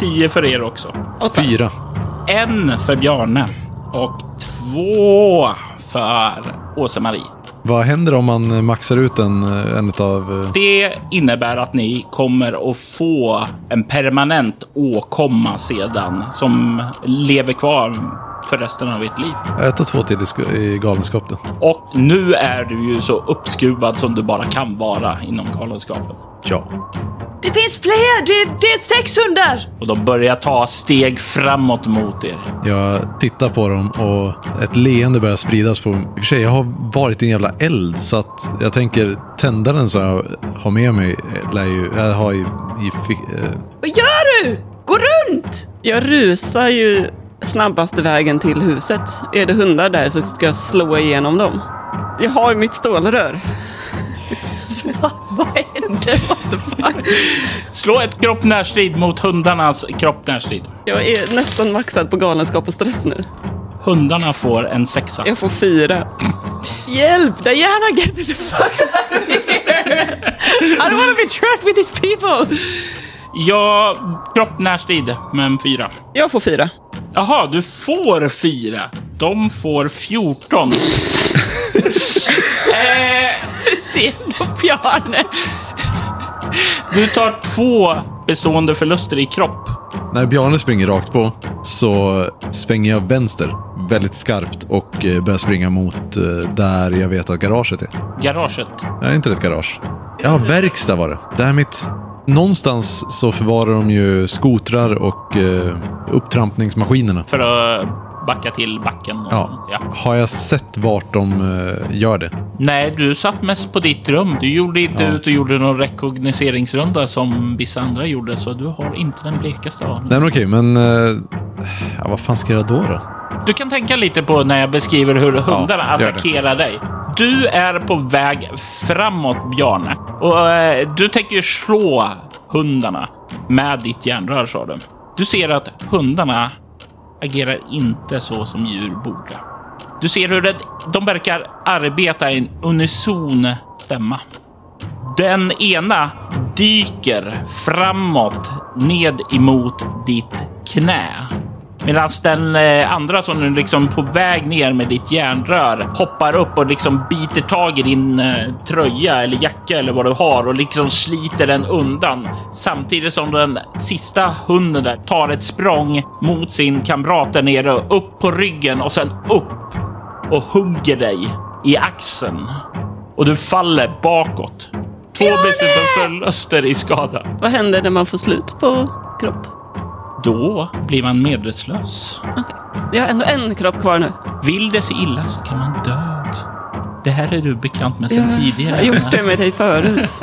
Speaker 1: *laughs*
Speaker 2: Tio för er också.
Speaker 5: Fyra.
Speaker 2: En för Bjarne och två för Åse-Marie.
Speaker 5: Vad händer om man maxar ut en, en av...
Speaker 2: Det innebär att ni kommer att få en permanent åkomma sedan som lever kvar för resten av ert liv.
Speaker 5: Ett och två till i, sk- i galenskap då.
Speaker 2: Och nu är du ju så uppskruvad som du bara kan vara inom galenskapen.
Speaker 5: Ja.
Speaker 1: Det finns fler! Det, det är sex hundar!
Speaker 2: Och de börjar ta steg framåt mot er.
Speaker 5: Jag tittar på dem och ett leende börjar spridas på... I och för sig, jag har varit i en jävla eld så att jag tänker tändaren som jag har med mig lär ju... Jag har ju i... fi- eh,
Speaker 1: Vad gör du? Gå runt!
Speaker 3: Jag rusar ju snabbaste vägen till huset. Är det hundar där så ska jag slå igenom dem. Jag har mitt stålrör. *laughs*
Speaker 1: Vad, vad händer? What the fuck?
Speaker 2: Slå ett kropp närstrid mot hundarnas kropp närstrid.
Speaker 3: Jag är nästan maxad på galenskap och stress nu.
Speaker 2: Hundarna får en sexa.
Speaker 3: Jag får fyra.
Speaker 1: Hjälp! Diana, get me the fuck out of here! I don't want to be trapped with these people!
Speaker 2: Ja, kropp närstrid, men fyra.
Speaker 3: Jag får fyra.
Speaker 2: Jaha, du får fyra. De får 14. *laughs* eh,
Speaker 1: Se då, Bjarne!
Speaker 2: du tar två bestående förluster i kropp.
Speaker 5: När Bjarne springer rakt på så svänger jag vänster väldigt skarpt och eh, börjar springa mot eh, där jag vet att garaget är.
Speaker 2: Garaget.
Speaker 5: Nej, inte ett garage. Ja, verkstad var det. Det här är mitt... Någonstans så förvarar de ju skotrar och eh, upptrampningsmaskinerna.
Speaker 2: För att backa till backen. Och
Speaker 5: Ja.
Speaker 2: ja.
Speaker 5: Har jag sett vart de eh, gör det?
Speaker 2: Nej, du satt mest på ditt rum. Du gjorde inte
Speaker 5: Ja.
Speaker 2: ut och gjorde någon rekognoseringsrunda som vissa andra gjorde, så du har inte den blekaste aning.
Speaker 5: Nej, men okej, men... Eh, ja, vad fan ska jag göra då? då?
Speaker 2: Du kan tänka lite på när jag beskriver hur hundarna
Speaker 5: det.
Speaker 2: attackerar dig. Du är på väg framåt, Bjarne. Och eh, du tänker slå hundarna med ditt järnrör, sa du. Du ser att hundarna agerar inte så som djur borde. Du ser hur det, de verkar arbeta i en unison stämma. Den ena dyker framåt ned emot ditt knä. Medan den eh, andra som är liksom på väg ner med ditt järnrör hoppar upp och liksom biter tag i din eh, tröja eller jacka eller vad du har och liksom sliter den undan. Samtidigt som den sista hunden där tar ett språng mot sin kamrat där nere, upp på ryggen och sen upp och hugger dig i axeln. Och du faller bakåt. Två bestämda förluster i skada.
Speaker 3: Vad händer när man får slut på kropp?
Speaker 2: Då blir man medvetslös.
Speaker 3: Jag har ändå en kropp kvar nu.
Speaker 2: Vill det sig illa så kan man dö också. Det här är du bekant med sedan
Speaker 3: Jag
Speaker 2: tidigare.
Speaker 3: har gjort det med dig förut. *laughs*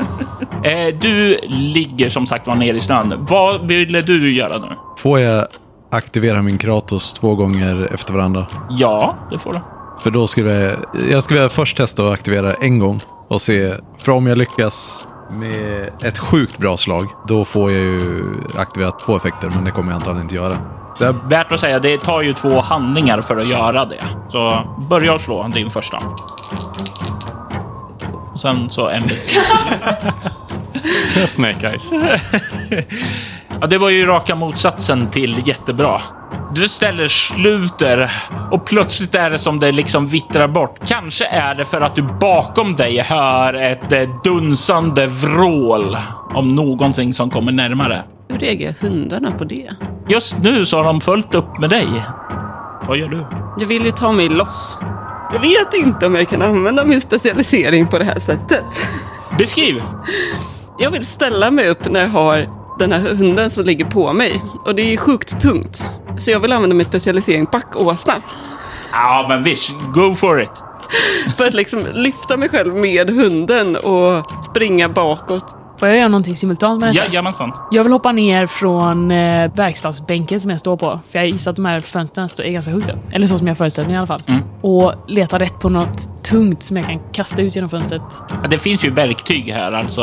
Speaker 2: Eh, du ligger som sagt var ner i snön. Vad ville du göra nu?
Speaker 5: Får jag aktivera min Kratos två gånger efter varandra?
Speaker 2: Ja, det får du.
Speaker 5: För då skulle jag... Jag skulle först testa att aktivera en gång och se. För om jag lyckas med ett sjukt bra slag, då får jag ju aktivera två effekter, men det kommer jag antagligen inte göra. Så jag,
Speaker 2: Värt att säga, det tar ju två handlingar för att göra det. Så börja slå din första. Och sen så en. *laughs*
Speaker 4: Snake Eyes. *laughs*
Speaker 2: Ja, det var ju raka motsatsen till jättebra. Du ställer sluter och plötsligt är det som det liksom vittrar bort. Kanske är det för att du bakom dig hör ett eh, dunsande vrål om någonting som kommer närmare.
Speaker 3: Hur reagerar hundarna på det?
Speaker 2: Just nu så har de följt upp med dig. Vad gör du?
Speaker 3: Jag vill ju ta mig loss. Jag vet inte om jag kan använda min specialisering på det här sättet.
Speaker 2: Beskriv!
Speaker 3: Jag vill ställa mig upp när jag har den här hunden som ligger på mig. Och det är sjukt tungt. Så jag vill använda min specialisering backåsna.
Speaker 2: Ja, men visst, go for it. *laughs*
Speaker 3: För att liksom lyfta mig själv med hunden och springa bakåt.
Speaker 1: Får jag göra någonting simultant med detta?
Speaker 2: Jajamensan.
Speaker 1: Jag vill hoppa ner från eh, verkstadsbänken som jag står på. För jag gissar att de här fönstren står- är ganska högt upp. Eller så som jag föreställer mig i alla fall.
Speaker 2: Mm.
Speaker 1: Och leta rätt på något tungt som jag kan kasta ut genom fönstret.
Speaker 2: Ja, Det finns ju verktyg här, alltså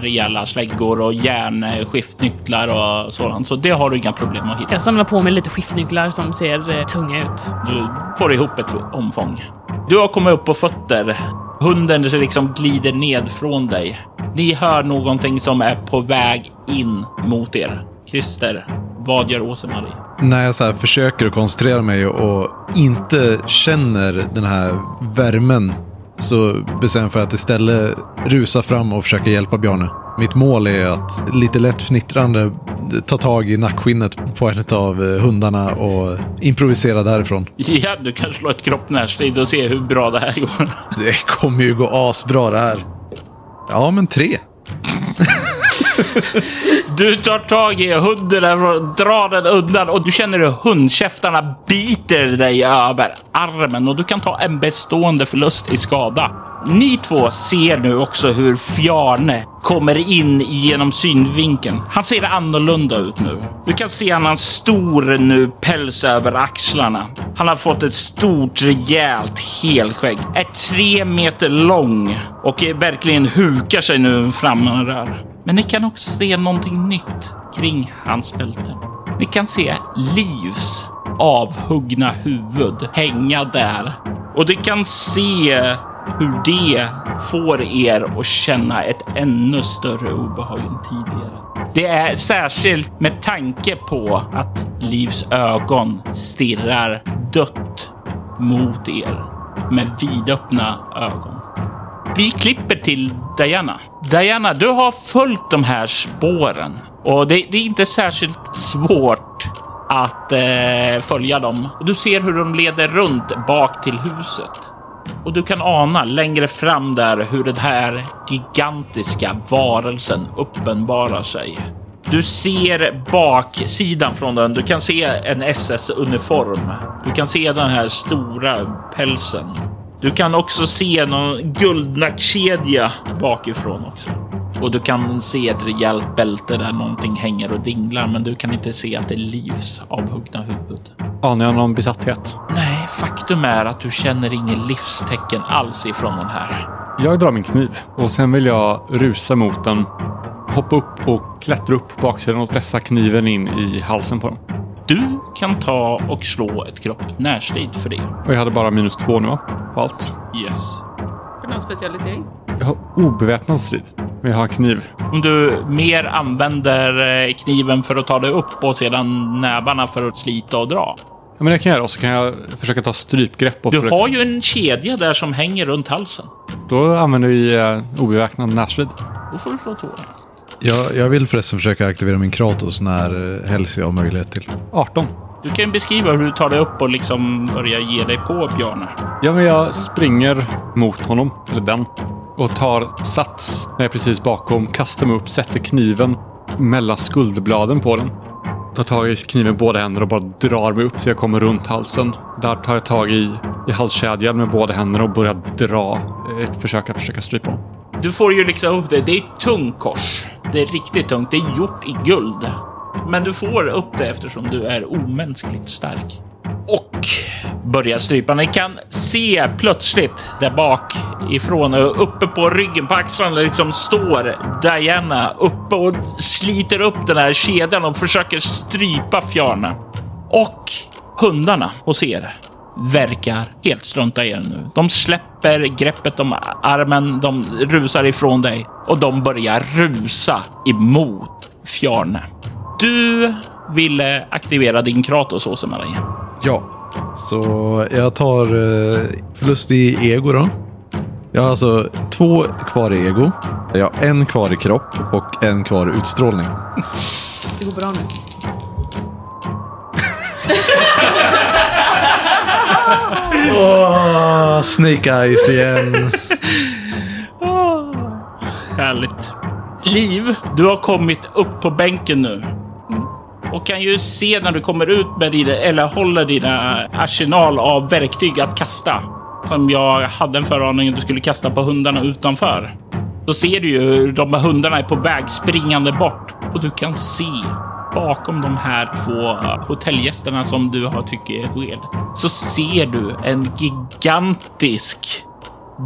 Speaker 2: rejäla släggor och järnskiftnycklar och sådant. Så det har du inga problem att hitta.
Speaker 1: Jag samlar på mig lite skiftnycklar som ser eh, tunga ut.
Speaker 2: Du får ihop ett omfång. Du har kommit upp på fötter. Hunden liksom glider ned från dig. Ni hör någonting som är på väg in mot er. Christer, vad gör Åse-Marie?
Speaker 5: När jag så här försöker att koncentrera mig och inte känner den här värmen så bestämmer jag för att istället rusa fram och försöka hjälpa Bjarne. Mitt mål är att lite lätt fnittrande ta tag i nackskinnet på en av eh, hundarna och improvisera därifrån. *laughs*
Speaker 2: Ja, du kan slå ett kropp närstrid och se hur bra det här går. *laughs*
Speaker 5: Det kommer ju gå asbra det här. Ja, men tre. *laughs*
Speaker 2: Du tar tag i hunden och drar den undan och du känner hur hundkäftarna biter dig över armen och du kan ta en bestående förlust i skada. Ni två ser nu också hur Fjarne kommer in genom synvinkeln. Han ser annorlunda ut nu. Du kan se han har en stor nu päls över axlarna. Han har fått ett stort rejält helskägg. Är tre meter lång och är verkligen hukar sig nu framme där. Men ni kan också se någonting nytt kring hans bälte. Ni kan se Livs avhuggna huvud hänga där. Och du kan se hur det får er att känna ett ännu större obehag än tidigare. Det är särskilt med tanke på att Livs ögon stirrar dött mot er med vidöppna ögon. Vi klipper till Diana. Diana, du har följt de här spåren och det, det är inte särskilt svårt att eh, följa dem. Du ser hur de leder runt bak till huset. Och du kan ana längre fram där hur den här gigantiska varelsen uppenbarar sig. Du ser baksidan från den. Du kan se en SS-uniform. Du kan se den här stora pälsen. Du kan också se någon guldnackkedja bakifrån också. Och du kan se ett rejält bälte där någonting hänger och dinglar, men du kan inte se att det är Livs avhuggna huvud.
Speaker 4: Anar jag någon besatthet?
Speaker 2: Nej, faktum är att du känner ingen livstecken alls ifrån den här.
Speaker 4: Jag drar min kniv och sen vill jag rusa mot den, hoppa upp och klättra upp på baksidan och pressa kniven in i halsen på den.
Speaker 2: Du kan ta och slå ett kropp närstrid för det.
Speaker 4: Och jag hade bara minus två nu va? På allt.
Speaker 2: Yes.
Speaker 3: För någon specialisering?
Speaker 4: Jag har obeväpnad strid, men jag har kniv.
Speaker 2: Om du mer använder eh, kniven för att ta dig upp och sedan nävarna för att slita och dra.
Speaker 4: Ja, men det kan jag göra och så kan jag försöka ta strypgrepp. Och
Speaker 2: Du
Speaker 4: försöka...
Speaker 2: har ju en kedja där som hänger runt halsen.
Speaker 4: Då använder vi eh, obeväpnad närstrid.
Speaker 2: Då får du slå två.
Speaker 5: Jag, jag vill förresten försöka aktivera min Kratos när eh, helst jag har möjlighet till.
Speaker 4: 18.
Speaker 2: Du kan ju beskriva hur du tar dig upp och liksom börjar ge dig på Bjarne.
Speaker 4: Ja, men jag springer mot honom, eller den, och tar sats när jag är precis bakom, kastar mig upp, sätter kniven mellan skuldbladen på den. Tar tag i kniven med båda händer och bara drar mig upp så jag kommer runt halsen. Där tar jag tag i, i halskedjan med båda händerna och börjar dra eh, ett försök att försöka strypa honom.
Speaker 2: Du får ju liksom upp det. Det är ett tungt kors. Det är riktigt tungt. Det är gjort i guld. Men du får upp det eftersom du är omänskligt stark. Och börjar strypa. Ni kan se plötsligt där bak ifrån och uppe på ryggen på axlarna liksom står Diana uppe och sliter upp den här kedjan och försöker strypa Fjarne. Och hundarna hos er verkar helt strunta i er nu. De släpper greppet om armen, de rusar ifrån dig och de börjar rusa emot Fjarne. Du ville aktivera din Kratos, Åse-Marie.
Speaker 5: Ja, så jag tar eh, förlust i ego då. Jag har alltså två kvar i ego. Jag har en kvar i kropp och en kvar i utstrålning.
Speaker 1: Det går bra nu. *laughs*
Speaker 5: Åh, Snake Eyes igen.
Speaker 2: Härligt. Liv, du har kommit upp på bänken nu. Och kan ju se när du kommer ut med dina, eller håller dina eh, arsenal av verktyg att kasta. Som jag hade en föraning att du skulle kasta på hundarna utanför. Då ser du ju hur de här hundarna är på väg springande bort och du kan se bakom de här två eh, hotellgästerna som du har tycker är sked. så ser du en gigantisk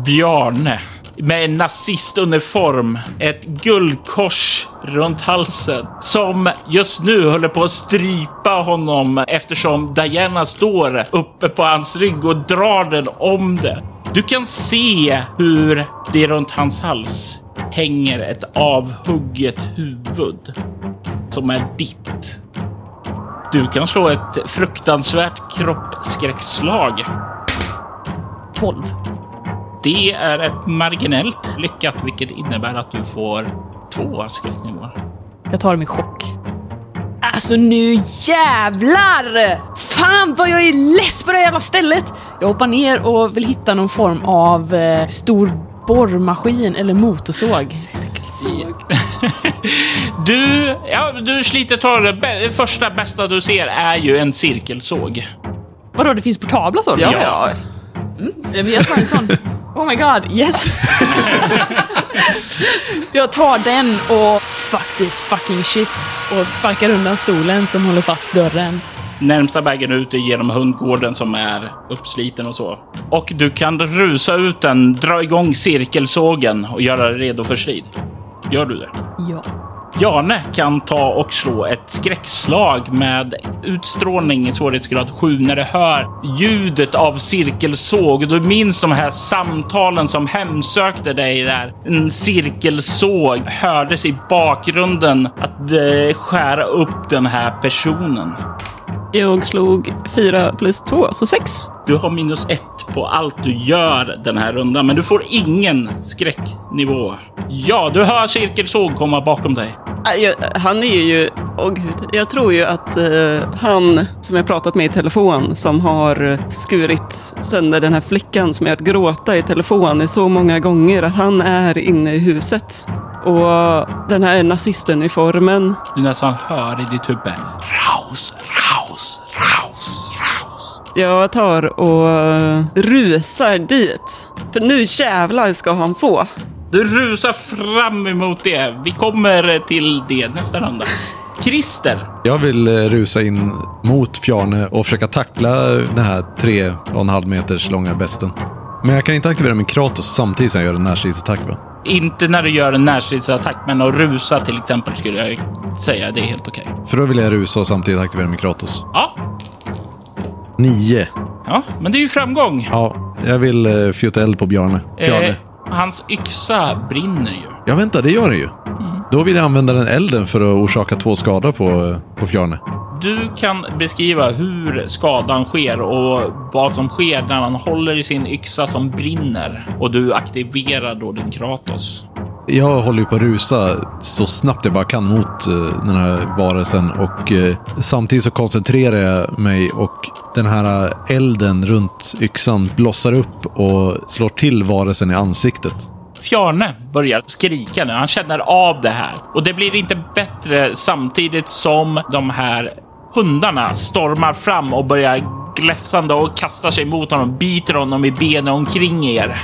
Speaker 2: Bjarne med en nazistuniform, ett guldkors runt halsen som just nu håller på att strypa honom eftersom Diana står uppe på hans rygg och drar den om det. Du kan se hur det runt hans hals hänger ett avhugget huvud som är ditt. Du kan slå ett fruktansvärt kroppsskräckslag.
Speaker 1: 12.
Speaker 2: Det är ett marginellt lyckat, vilket innebär att du får två skräcknivåer.
Speaker 1: Jag tar med chock. Alltså nu jävlar! Fan vad jag är less på det här jävla stället! Jag hoppar ner och vill hitta någon form av eh, stor borrmaskin eller motorsåg. *laughs*
Speaker 2: Du, ja, du sliter tar det. Första bästa du ser är ju en cirkelsåg.
Speaker 1: Vadå, det finns portabla sådana?
Speaker 3: Ja, ja.
Speaker 1: Men Jag tar en sån. Oh my god, yes! *laughs* jag tar den och fuck this fucking shit och sparkar undan stolen som håller fast dörren.
Speaker 2: Närmsta vägen ut är genom hundgården som är uppsliten och så. Och du kan rusa ut den, dra igång cirkelsågen och göra dig redo för strid. Gör du det?
Speaker 1: Ja.
Speaker 2: Jane kan ta och slå ett skräckslag med utstrålning i svårighetsgrad 7 när du hör ljudet av cirkelsåg. Du minns de här samtalen som hemsökte dig där. En cirkelsåg hördes i bakgrunden att eh, skära upp den här personen.
Speaker 3: Jag slog 4 plus 2, så 6.
Speaker 2: Du har minus ett på allt du gör den här rundan, men du får ingen skräcknivå. Ja, du hör cirkelsåg komma bakom dig.
Speaker 3: Äh, Han är ju... Åh gud. Jag tror ju att eh, han som jag pratat med i telefon som har skurit sönder den här flickan som jag gråta i telefon så många gånger att han är inne i huset. Och den här nazistuniformen.
Speaker 2: Du nästan hör i ditt huvud. Raus, raus.
Speaker 3: Jag tar och rusar dit. För nu jävlar ska han få.
Speaker 2: Du rusar fram emot det. Vi kommer till det nästa runda. Christer,
Speaker 5: Jag vill eh, rusa in mot Bjarne och försöka tackla den här tre och en halv meters långa besten. Men jag kan inte aktivera min Kratos samtidigt som jag gör en närstridsattack va?
Speaker 2: inte när du gör en närstridsattack, men att rusa till exempel skulle jag säga det är helt okej.
Speaker 5: För då vill jag rusa och samtidigt aktivera min Kratos.
Speaker 2: Ja,
Speaker 5: Nio.
Speaker 2: ja, men det är ju framgång.
Speaker 5: Ja, jag vill uh, fjutta eld på Bjarne. Bjarne.
Speaker 2: Eh, hans yxa brinner ju.
Speaker 5: Ja, vänta, det gör den ju. Då vill jag använda den elden för att orsaka två skador på, eh, på Bjarne.
Speaker 2: Du kan beskriva hur skadan sker och vad som sker när han håller i sin yxa som brinner och du aktiverar då din Kratos.
Speaker 5: Jag håller ju på att rusa så snabbt jag bara kan mot eh, den här varelsen och eh, samtidigt så koncentrerar jag mig och den här elden runt yxan blossar upp och slår till varelsen i ansiktet.
Speaker 2: Fjarne börjar skrika nu. Han känner av det här och det blir inte bättre samtidigt som de här hundarna stormar fram och börjar gläfsande och kastar sig mot honom, biter honom i benen omkring er.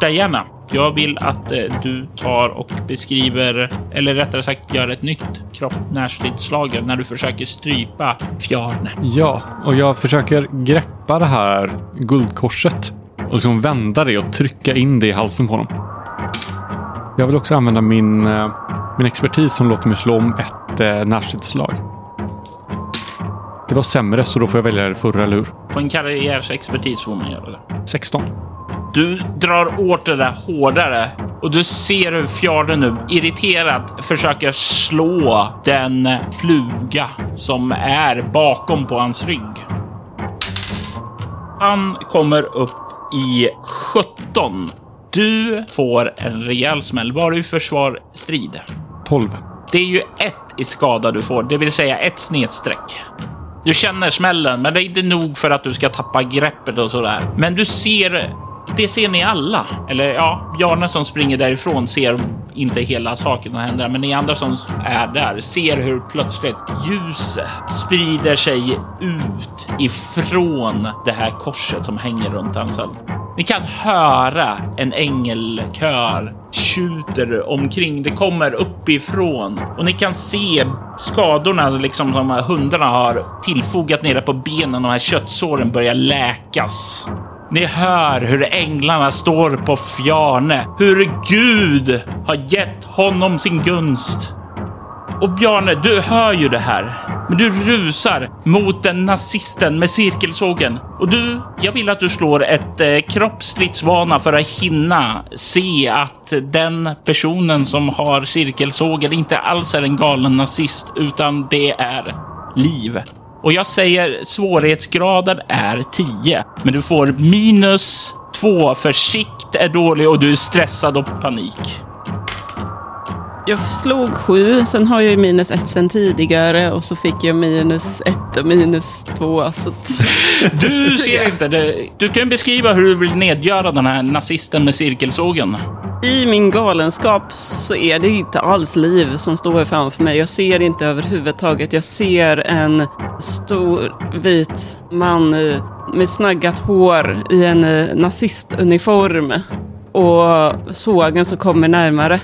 Speaker 2: Diana, jag vill att eh, du tar och beskriver, eller rättare sagt gör ett nytt kropp närstridsslag när du försöker strypa Fjarne.
Speaker 4: Ja, och jag försöker greppa det här guldkorset och liksom vända det och trycka in det i halsen på honom. Jag vill också använda min, eh, min expertis som låter mig slå om ett eh, närstridsslag. Det var sämre, så då får jag välja det förra, eller hur?
Speaker 2: På en karriärsexpertis får man göra det.
Speaker 4: 16.
Speaker 2: Du drar åt det där hårdare och du ser hur Fjarne nu irriterat försöker slå den fluga som är bakom på hans rygg. Han kommer upp i 17. Du får en rejäl smäll. Var du försvar strid?
Speaker 4: 12.
Speaker 2: Det är ju ett i skada du får, det vill säga ett snedstreck. Du känner smällen, men det är inte nog för att du ska tappa greppet och sådär. Men du ser, det ser ni alla. Eller ja, Bjarne som springer därifrån ser inte hela saken som händer, men ni andra som är där ser hur plötsligt ljuset sprider sig ut ifrån det här korset som hänger runt hans. Ni kan höra en ängelkör tjuter omkring. Det kommer uppifrån och ni kan se skadorna liksom som hundarna har tillfogat nere på benen. De här köttsåren börjar läkas. Ni hör hur änglarna står på Fjarne, hur Gud har gett honom sin gunst. Och Bjarne, du hör ju det här. Men du rusar mot den nazisten med cirkelsågen. Och du, jag vill att du slår ett eh, kroppsstridsvana för att hinna se att den personen som har cirkelsågen inte alls är en galen nazist, utan det är liv. Och jag säger svårighetsgraden är 10, men du får minus 2 för sikt är dålig och du är stressad och panik.
Speaker 3: Jag slog sju, sen har jag ju minus ett sen tidigare och så fick jag minus ett och minus två. Så. *laughs*
Speaker 2: Du ser inte det. Du kan beskriva hur du vill nedgöra den här nazisten med cirkelsågen.
Speaker 3: I min galenskap så är det inte alls liv som står framför mig. Jag ser inte överhuvudtaget. Jag ser en stor vit man eh, med snaggat hår i en eh, nazistuniform och sågen som kommer närmare.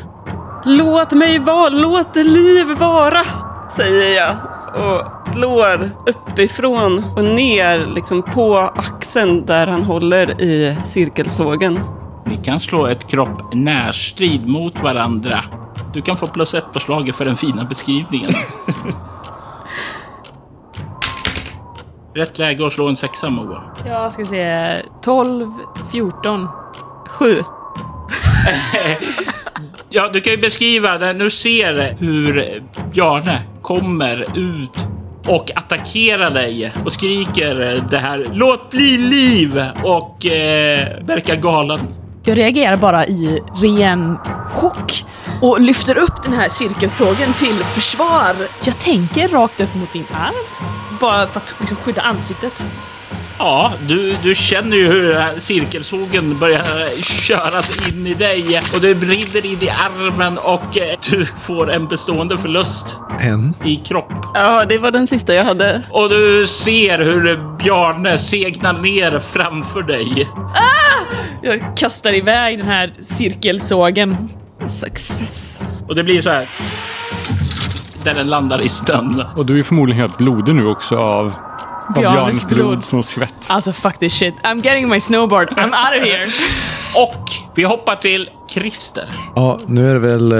Speaker 3: Låt mig vara, låt det liv vara, säger jag och slår uppifrån och ner liksom på axeln där han håller i cirkelsågen.
Speaker 2: Ni kan slå ett kropp närstrid mot varandra. Du kan få plus ett på slaget för den fina beskrivningen. *laughs* Rätt läge att slå en sexa, Moa.
Speaker 1: Ja, ska vi se. 12, 14.
Speaker 3: Sju. *laughs*
Speaker 2: Ja, du kan ju beskriva när du ser hur Bjarne kommer ut och attackerar dig och skriker det här “Låt bli liv!” och eh, verkar galen.
Speaker 1: Jag reagerar bara i ren chock och lyfter upp den här cirkelsågen till försvar. Jag tänker rakt upp mot din arm. Bara för att liksom skydda ansiktet.
Speaker 2: Ja, du, du känner ju hur den här cirkelsågen börjar köras in i dig och det brinner in i armen och eh, du får en bestående förlust
Speaker 5: En.
Speaker 2: i kropp.
Speaker 3: Ja, det var den sista jag hade.
Speaker 2: Och du ser hur Bjarne segnar ner framför dig.
Speaker 1: Jag kastar iväg den här cirkelsågen.
Speaker 3: Success.
Speaker 2: Och det blir så här. Där den landar i snön.
Speaker 4: Och du är förmodligen helt blodig nu också av,
Speaker 1: Bjarnes
Speaker 4: blod som skvätt.
Speaker 1: Alltså fuck this shit. I'm getting my snowboard. I'm out of here. *laughs*
Speaker 2: Och vi hoppar till Christer.
Speaker 5: Ja, nu är det väl eh,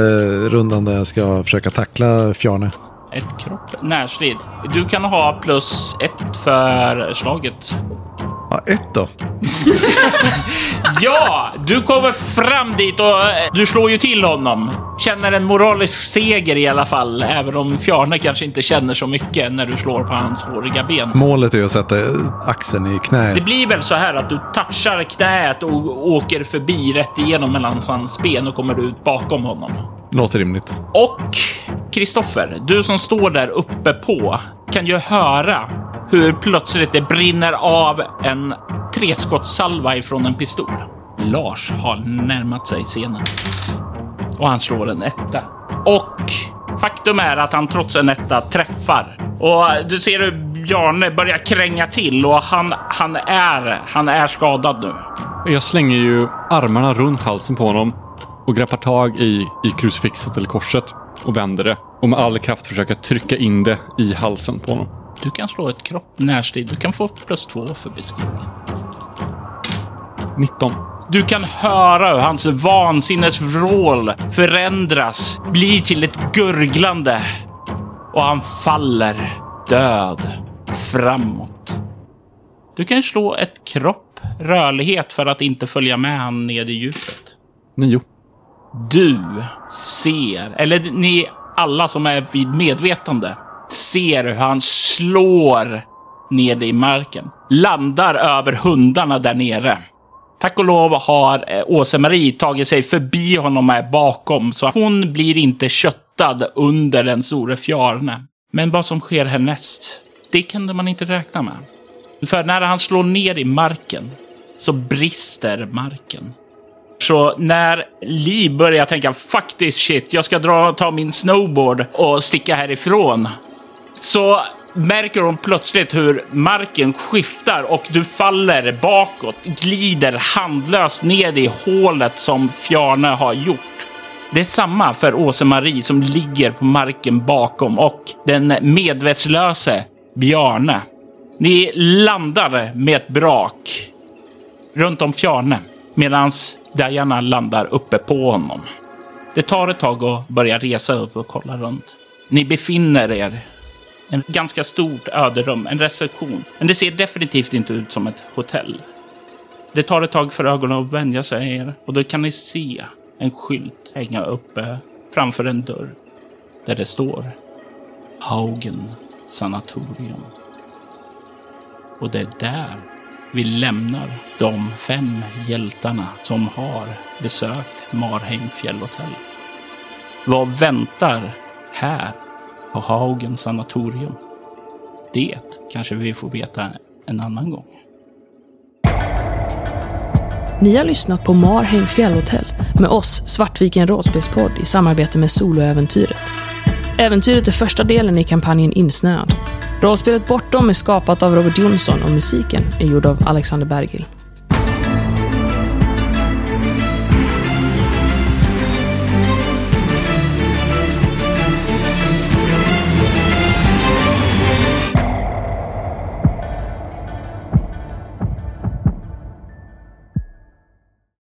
Speaker 5: rundan där jag ska försöka tackla Fjarne.
Speaker 2: Ett kropp närstrid. Du kan ha plus ett för slaget.
Speaker 5: Ja, ett då. *laughs*
Speaker 2: Ja, du kommer fram dit och eh, du slår ju till honom. Känner en moralisk seger i alla fall, även om Fjarne kanske inte känner så mycket när du slår på hans håriga ben.
Speaker 5: Målet är att sätta axeln i knä.
Speaker 2: Det blir väl så här att du touchar knät och åker förbi rätt igenom mellan hans ben och kommer ut bakom honom.
Speaker 5: Låter rimligt.
Speaker 2: Och Kristoffer, du som står där uppe på kan ju höra hur plötsligt det brinner av en treskottssalva ifrån en pistol. Lars har närmat sig scenen och han slår en etta. Och faktum är att han trots en etta träffar. Och du ser hur Bjarne börjar kränga till och han, han, är, han är skadad nu.
Speaker 4: Jag slänger ju armarna runt halsen på honom och greppar tag i, i krucifixet eller korset och vänder det. Och med all kraft försöker trycka in det i halsen på honom.
Speaker 2: Du kan slå ett kropp närstrid. Du kan få plus två för beskrivningen.
Speaker 4: 19.
Speaker 2: Du kan höra hur hans vansinnesvrål förändras, blir till ett gurglande och han faller död framåt. Du kan slå ett kropp rörlighet för att inte följa med han ned i djupet.
Speaker 4: 9.
Speaker 2: Du ser, eller ni alla som är vid medvetande, ser hur han slår ner i marken. Landar över hundarna där nere. Tack och lov har eh, Åse-Marie tagit sig förbi honom här bakom, så hon blir inte köttad under den store Fjarne. Men vad som sker härnäst, det kunde man inte räkna med. För när han slår ner i marken så brister marken. Så när Li börjar tänka fuck this shit, jag ska dra, ta min snowboard och sticka härifrån. Så märker hon plötsligt hur marken skiftar och du faller bakåt, glider handlöst ned i hålet som Fjarne har gjort. Det är samma för Åse-Marie som ligger på marken bakom och den medvetslöse Bjarne. Ni landar med ett brak runt om Fjarne medan Diana landar uppe på honom. Det tar ett tag att börja resa upp och kolla runt. Ni befinner er en ganska stort öderum, en reception. Men det ser definitivt inte ut som ett hotell. Det tar ett tag för ögonen att vänja sig er och då kan ni se en skylt hänga uppe framför en dörr där det står Haugen sanatorium. Och det är där vi lämnar de fem hjältarna som har besökt Marheim fjällhotell. Vad väntar här på Haugen sanatorium? Det kanske vi får veta en annan gång.
Speaker 1: Ni har lyssnat på Marheim fjällhotell med oss, Svartviken rollspelspodd i samarbete med Soloäventyret. Äventyret är första delen i kampanjen Insnöad. Rollspelet Bortom är skapat av Robert Jonsson och musiken är gjord av Alexander Bergil.